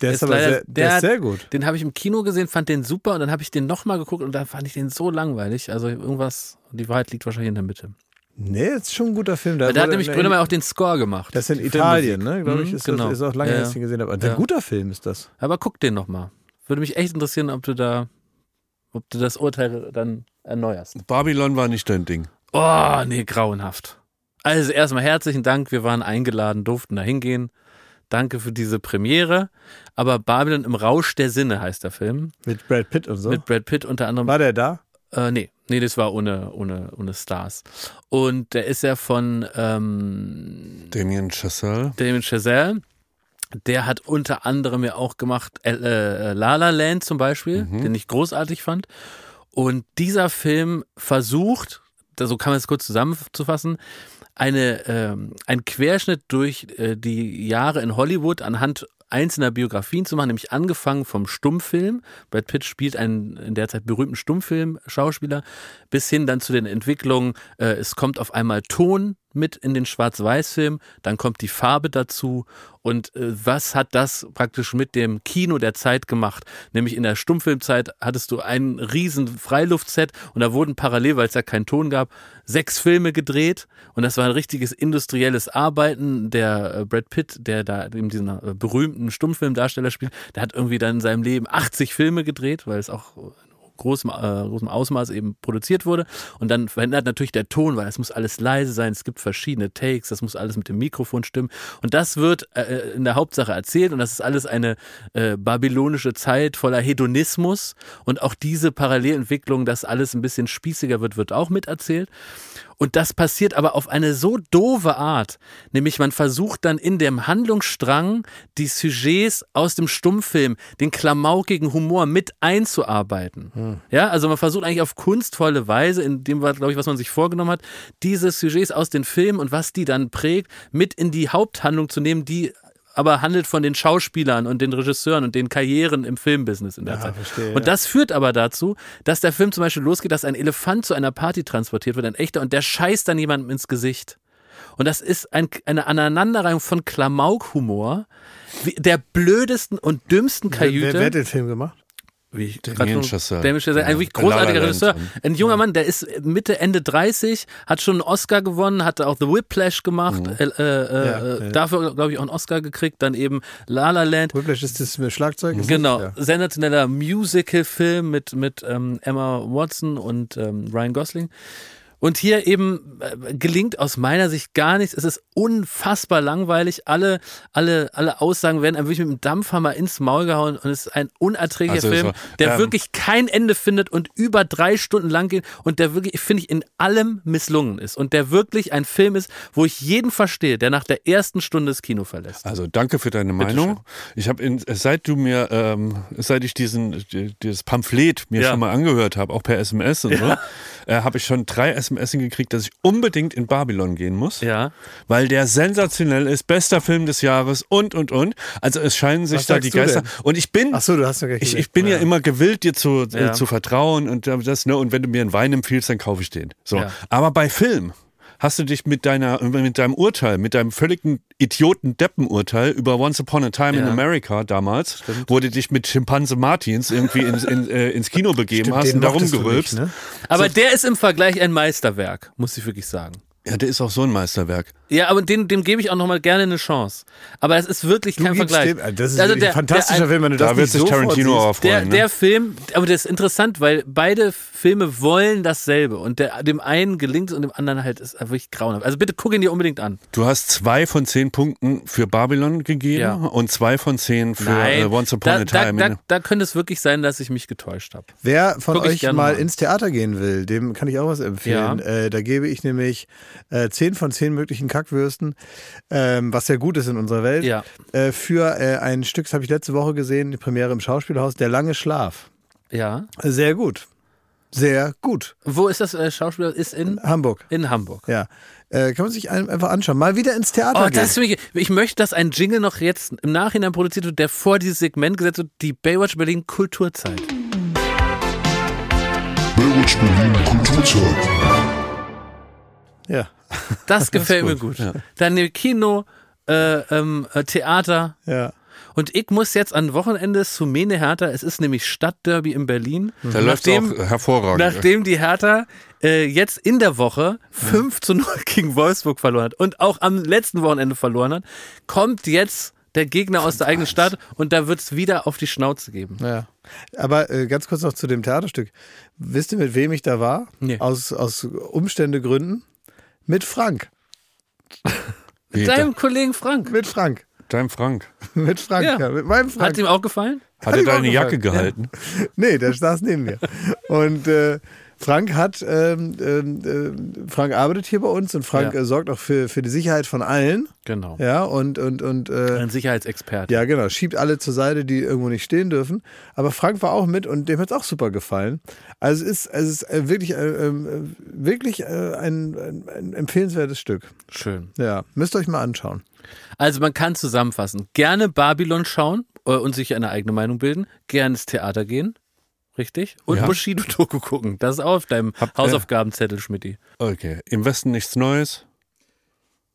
Der ist, Ist aber leider- sehr, der, der ist sehr gut. den habe ich im Kino gesehen, fand den super und dann habe ich den nochmal geguckt und dann fand ich den so langweilig. Also irgendwas, die Wahrheit liegt wahrscheinlich in der Mitte. Nee, ist schon ein guter Film. Weil da hat nämlich Grönemeyer auch den Score gemacht. Das ist in Italien, ne? Glaube ich, Mhm, ist, genau. das, ist auch lange, Ja, dass ich den gesehen habe. Ein ja. guter Film ist das. Aber guck den nochmal. Würde mich echt interessieren, ob du da, ob du das Urteil dann erneuerst. Babylon war nicht dein Ding. Oh, nee, grauenhaft. Also erstmal herzlichen Dank. Wir waren eingeladen, durften da hingehen. Danke für diese Premiere. Aber Babylon im Rausch der Sinne heißt der Film. Mit Brad Pitt und so. Mit Brad Pitt unter anderem. War der da? Äh, nee, nee, das war ohne, ohne, ohne Stars. Und der ist ja von ähm, Damien Chazelle. Damien Chazelle. Der hat unter anderem ja auch gemacht äh, äh, La La Land zum Beispiel, Mhm. den ich großartig fand. Und dieser Film versucht, so kann man es kurz zusammenzufassen, eine, ähm, ein Querschnitt durch äh, die Jahre in Hollywood anhand einzelner Biografien zu machen, nämlich angefangen vom Stummfilm. Brad Pitt spielt einen in der Zeit berühmten Stummfilm-Schauspieler, bis hin dann zu den Entwicklungen, äh, es kommt auf einmal Ton mit in den Schwarz-Weiß-Film, dann kommt die Farbe dazu und äh, was hat das praktisch mit dem Kino der Zeit gemacht? Nämlich in der Stummfilmzeit hattest du ein riesen Freiluftset und da wurden parallel, weil es ja keinen Ton gab, sechs Filme gedreht und das war ein richtiges industrielles Arbeiten. Der äh, Brad Pitt, der da eben diesen äh, berühmten Stummfilmdarsteller spielt, der hat irgendwie dann in seinem Leben 80 Filme gedreht, weil es auch großem, äh, großem Ausmaß eben produziert wurde. Und dann verändert natürlich der Ton, weil es muss alles leise sein, es gibt verschiedene Takes, das muss alles mit dem Mikrofon stimmen. Und das wird äh, in der Hauptsache erzählt und das ist alles eine äh, babylonische Zeit voller Hedonismus. Und auch diese Parallelentwicklung, dass alles ein bisschen spießiger wird, wird auch miterzählt. Und das passiert aber auf eine so doofe Art. Nämlich man versucht dann in dem Handlungsstrang die Sujets aus dem Stummfilm, den klamaukigen Humor mit einzuarbeiten. Ja, also man versucht eigentlich auf kunstvolle Weise, in dem war, glaube ich, was man sich vorgenommen hat, diese Sujets aus den Filmen und was die dann prägt, mit in die Haupthandlung zu nehmen, die aber handelt von den Schauspielern und den Regisseuren und den Karrieren im Filmbusiness in der Ja, Zeit. verstehe, und das führt aber dazu, dass der Film zum Beispiel losgeht, dass ein Elefant zu einer Party transportiert wird, ein echter, und der scheißt dann jemandem ins Gesicht. Und das ist ein, eine Aneinanderreihung von Klamaukhumor, der blödesten und dümmsten Wer, Kajüte. wer hat den Film gemacht? Wie ich Damien Chazelle. Damien Chazelle, ein wirklich großartiger Regisseur. Ein junger Mann, der ist Mitte, Ende 30, hat schon einen Oscar gewonnen, hat auch The Whiplash gemacht, äh, äh, Ja, äh, ja. dafür, glaube ich, auch einen Oscar gekriegt, dann eben La La Land. Whiplash ist das mit Schlagzeug? Ist Genau? Ja. sensationeller Musical-Film mit, mit ähm, Emma Watson und ähm, Ryan Gosling. Und hier eben äh, gelingt aus meiner Sicht gar nichts. Es ist unfassbar langweilig. Alle, alle, alle Aussagen werden einem wirklich mit dem Dampfhammer ins Maul gehauen und es ist ein unerträglicher Also Film, war- der ähm, wirklich kein Ende findet und über drei Stunden lang geht und der wirklich, finde ich, in allem misslungen ist und der wirklich ein Film ist, wo ich jeden verstehe, der nach der ersten Stunde das Kino verlässt. Also danke für deine Meinung. Ich habe seit du mir ähm, seit ich diesen die- dieses Pamphlet mir Ja. schon mal angehört habe, auch per SMS und so, äh, habe ich schon drei SMS gekriegt, dass ich unbedingt in Babylon gehen muss. Ja. Weil der sensationell ist, bester Film des Jahres und und und. Also es scheinen sich Was da die Geister. denn? Und ich bin Ach so, du hast ja gleich ich, ich bin ja. immer gewillt, dir zu, Ja. äh, zu vertrauen und äh, das, ne, und wenn du mir einen Wein empfiehlst, dann kaufe ich den. So. Ja. Aber bei Film hast du dich mit deiner, mit deinem Urteil, mit deinem völligen Idioten-Deppen-Urteil über Once Upon a Time in Ja. America damals, wo du dich mit Schimpanse Martins irgendwie ins, in, äh, ins Kino begeben Stimmt, hast und da mochtest du rumgerülpst. nicht, ne? Aber der ist im Vergleich ein Meisterwerk, muss ich wirklich sagen. Ja, der ist auch so ein Meisterwerk. Ja, aber dem, dem gebe ich auch nochmal gerne eine Chance. Aber es ist wirklich Du kein Vergleich. dem, das ist Also der- ein fantastischer der- Film, wenn du das Da wird sich Tarantino auch freuen. Der, ne? der Film, aber das ist interessant, weil beide Filme wollen dasselbe und der, dem einen gelingt es und dem anderen halt ist wirklich grauenhaft. Also bitte guck ihn dir unbedingt an. Du hast zwei von zehn Punkten für Babylon gegeben Ja. und zwei von zehn für äh, Once Upon da, a da, Time. da, in- da könnte es wirklich sein, dass ich mich getäuscht habe. Wer von Guck euch mal an. ins Theater gehen will, dem kann ich auch was empfehlen. Ja. Äh, da gebe ich nämlich äh, 10 von 10 möglichen Kackwürsten, ähm, was sehr gut ist in unserer Welt, Ja. äh, für äh, ein Stück, das habe ich letzte Woche gesehen, die Premiere im Schauspielhaus, Der lange Schlaf. Ja. Sehr gut. Sehr gut. Wo ist das äh, Schauspieler? Ist in, Hamburg. in Hamburg. Ja. Äh, kann man sich ein, einfach anschauen. Mal wieder ins Theater Oh, gehen. das ich möchte, dass ein Jingle noch jetzt im Nachhinein produziert wird, der vor dieses Segment gesetzt wird, die Baywatch Berlin Kulturzeit. Baywatch Berlin Kulturzeit. Ja. Das <laughs> gefällt mir gut. Dann Kino, äh, ähm, äh, Theater. Ja. Und ich muss jetzt an Wochenende zu Mene Hertha. Es ist nämlich Stadtderby in Berlin. Da läuft nachdem, auch hervorragend. nachdem die Hertha äh, jetzt in der Woche 5 zu 0 gegen Wolfsburg verloren hat und auch am letzten Wochenende verloren hat, kommt jetzt der Gegner aus der eigenen Stadt und da wird es wieder auf die Schnauze geben. Ja. Aber äh, ganz kurz noch zu dem Theaterstück. Wisst ihr, mit wem ich da war? Nee. Aus, aus Umständegründen? Mit Frank. <laughs> Wie, Deinem Kollegen Frank. Mit Frank. Dein Frank. <laughs> Mit Frank, ja. Ja. mit meinem Frank. Hat ihm auch gefallen? Hat er ihm auch deine Jacke gefallen. gehalten? Nee, der saß neben mir. <laughs> Und äh, Frank hat, ähm, ähm, äh, Frank arbeitet hier bei uns und Frank Ja. äh, sorgt auch für, für die Sicherheit von allen. Genau. Ja, und, und, und äh, Ein Sicherheitsexperte. ja, genau, schiebt alle zur Seite, die irgendwo nicht stehen dürfen. Aber Frank war auch mit und dem hat es auch super gefallen. Also es ist, es ist äh, wirklich, äh, ähm, äh, wirklich äh, ein, ein, empfehlenswertes Stück. Schön. Ja, müsst ihr euch mal anschauen. Also man kann zusammenfassen. Gerne Babylon schauen und sich eine eigene Meinung bilden. Gerne ins Theater gehen. Richtig? Und Ja. Bushido-Doku gucken. Das ist auch auf deinem Habt ihr- Hausaufgabenzettel, Schmidti. Okay. Im Westen nichts Neues.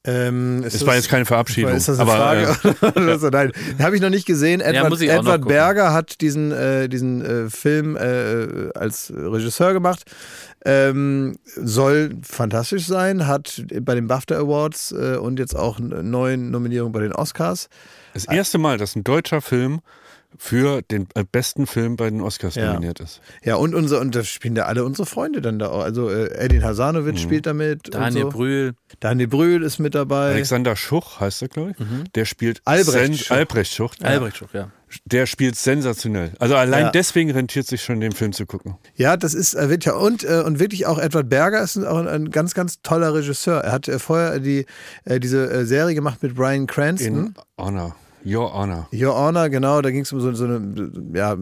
Ähm, Es war jetzt keine Verabschiedung. Ist das eine aber, äh, Frage? <laughs> Oder so? Nein, habe ich noch nicht gesehen. Edward, noch Edward. Berger hat diesen, äh, diesen äh, Film äh, als Regisseur gemacht. Ähm, soll fantastisch sein, hat bei den BAFTA Awards äh, und jetzt auch eine neue Nominierung bei den Oscars. das erste Mal, dass ein deutscher Film für den äh, besten Film bei den Oscars Ja. nominiert ist. Ja, und unser, und da spielen da alle unsere Freunde dann da auch. Also äh, Edin Hasanovic spielt damit. Daniel und so. Brühl. Daniel Brühl ist mit dabei. Alexander Schuch heißt er, glaube ich. Der spielt Albrecht sen- Schuch. Albrecht Schuch. Albrecht Schuch, ja. Der spielt sensationell. Also allein Ja. deswegen rentiert sich schon, den Film zu gucken. Ja, das ist äh, ja, und, äh, und wirklich auch Edward Berger ist auch ein, ein ganz, ganz toller Regisseur. Er hat vorher die, diese Serie gemacht mit Brian Cranston. In Honor. Your Honor. Your Honor, genau, da ging es um so, so eine, ja,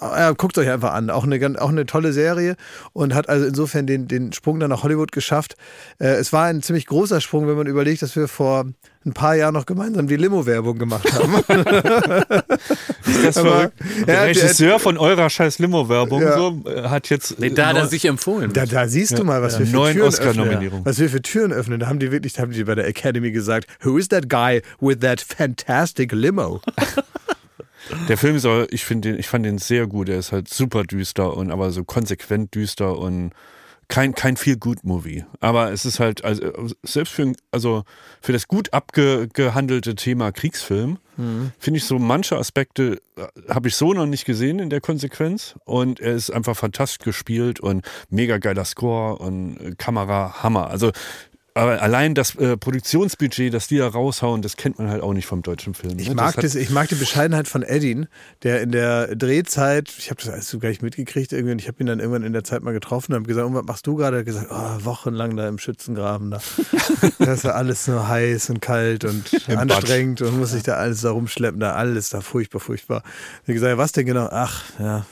ja, guckt euch einfach an. Auch eine, auch eine tolle Serie und hat also insofern den, den Sprung dann nach Hollywood geschafft. Äh, es war ein ziemlich großer Sprung, wenn man überlegt, dass wir vor ein paar Jahren noch gemeinsam die Limo-Werbung gemacht haben. <laughs> Ist das Aber- verrückt? Ja, Der Regisseur von eurer scheiß Limo-Werbung Ja. so, äh, hat jetzt Nee, da hat er sich empfohlen. Da, da siehst du mal, was wir für Neun Türen öffnen. Was wir für Türen öffnen. Da haben die wirklich, da haben die bei der Academy gesagt, who is that guy with that fantastic limo? <laughs> Der Film soll, ich finde den, ich fand den sehr gut. Er ist halt super düster und aber so konsequent düster und kein, kein Feel-Good-Movie. Aber es ist halt, also, selbst für, also für das gut abgehandelte Thema Kriegsfilm, Mhm. finde ich so manche Aspekte, äh, habe ich so noch nicht gesehen in der Konsequenz. Und er ist einfach fantastisch gespielt und mega geiler Score und äh, Kamera Hammer. Also aber allein das äh, Produktionsbudget, das die da raushauen, das kennt man halt auch nicht vom deutschen Film. Ich ne? mag, das ich mag die Bescheidenheit von Edin, der in der Drehzeit, ich habe das alles so gar nicht mitgekriegt, irgendwie, und ich habe ihn dann irgendwann in der Zeit mal getroffen und habe gesagt, und was machst du gerade? Er hat gesagt, oh, wochenlang da im Schützengraben da. <laughs> das ist ja alles nur heiß und kalt und <laughs> anstrengend und muss sich da alles da rumschleppen, da alles da furchtbar, furchtbar. Ich habe gesagt, was denn genau? Ach, ja,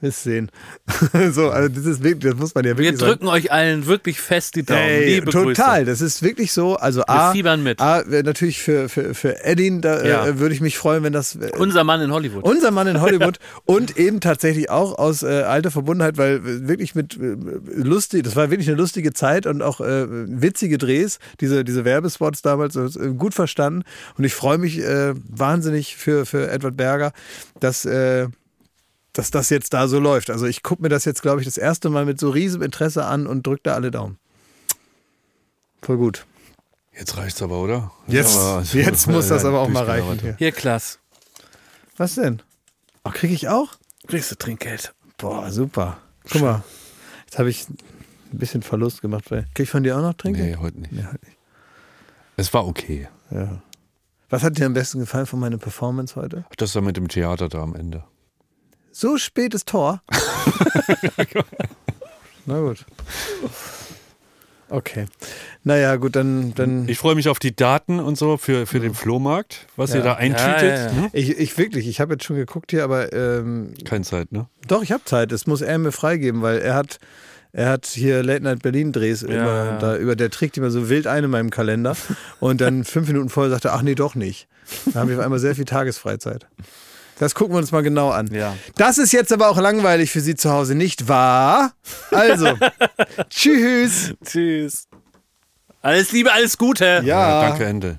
wirst sehen. <laughs> so, also das ist wirklich, das muss man ja Wir wirklich sagen. drücken euch allen wirklich fest die Daumen. Ey, Liebe total, Grüße. das ist wirklich so. Also A, fiebern mit. A, äh, natürlich für, für, für Edin, da Ja. äh, würde ich mich freuen, wenn das äh, Unser Mann in Hollywood. unser Mann in Hollywood <laughs> und eben tatsächlich auch aus äh, alter Verbundenheit, weil äh, wirklich mit äh, lustig, das war wirklich eine lustige Zeit und auch äh, witzige Drehs, diese, diese Werbespots damals, äh, gut verstanden. Und ich freue mich äh, wahnsinnig für, für Edward Berger, dass, äh, dass das jetzt da so läuft. Also ich gucke mir das jetzt, glaube ich, das erste Mal mit so riesem Interesse an und drücke da alle Daumen. Voll gut. Jetzt reicht's aber, oder? Jetzt, Aber- <laughs> jetzt muss das aber auch mal reichen. Hier. Hier, Klaas. Was denn? Oh, kriege ich auch? Kriegst du Trinkgeld. Boah, super. Guck mal, jetzt habe ich ein bisschen Verlust gemacht. Weil, krieg ich von dir auch noch Trinken? Nee, heute nicht. Nee, halt nicht. Es war okay. Ja. Was hat dir am besten gefallen von meiner Performance heute? Das da mit dem Theater da am Ende. So spätes Tor. <laughs> Na gut. Okay. Naja, gut, dann. dann Ich freue mich auf die Daten und so für, für den Flohmarkt, was ihr Ja. da eintütet. Ja, ja, ja. Hm? ich, ich wirklich, ich habe jetzt schon geguckt hier, aber ähm, Keine Zeit, ne? doch, ich habe Zeit. Es muss er mir freigeben, weil er hat. Er hat hier Late Night Berlin Drehs immer da über, der trägt immer so wild ein in meinem Kalender und dann <laughs> fünf Minuten vorher sagt er, ach nee, doch nicht. Da haben wir auf einmal sehr viel Tagesfreizeit. Das gucken wir uns mal genau an. Ja. Das ist jetzt aber auch langweilig für Sie zu Hause, nicht wahr? Also, <laughs> tschüss. Tschüss. Alles Liebe, alles Gute. Ja. danke, Ende.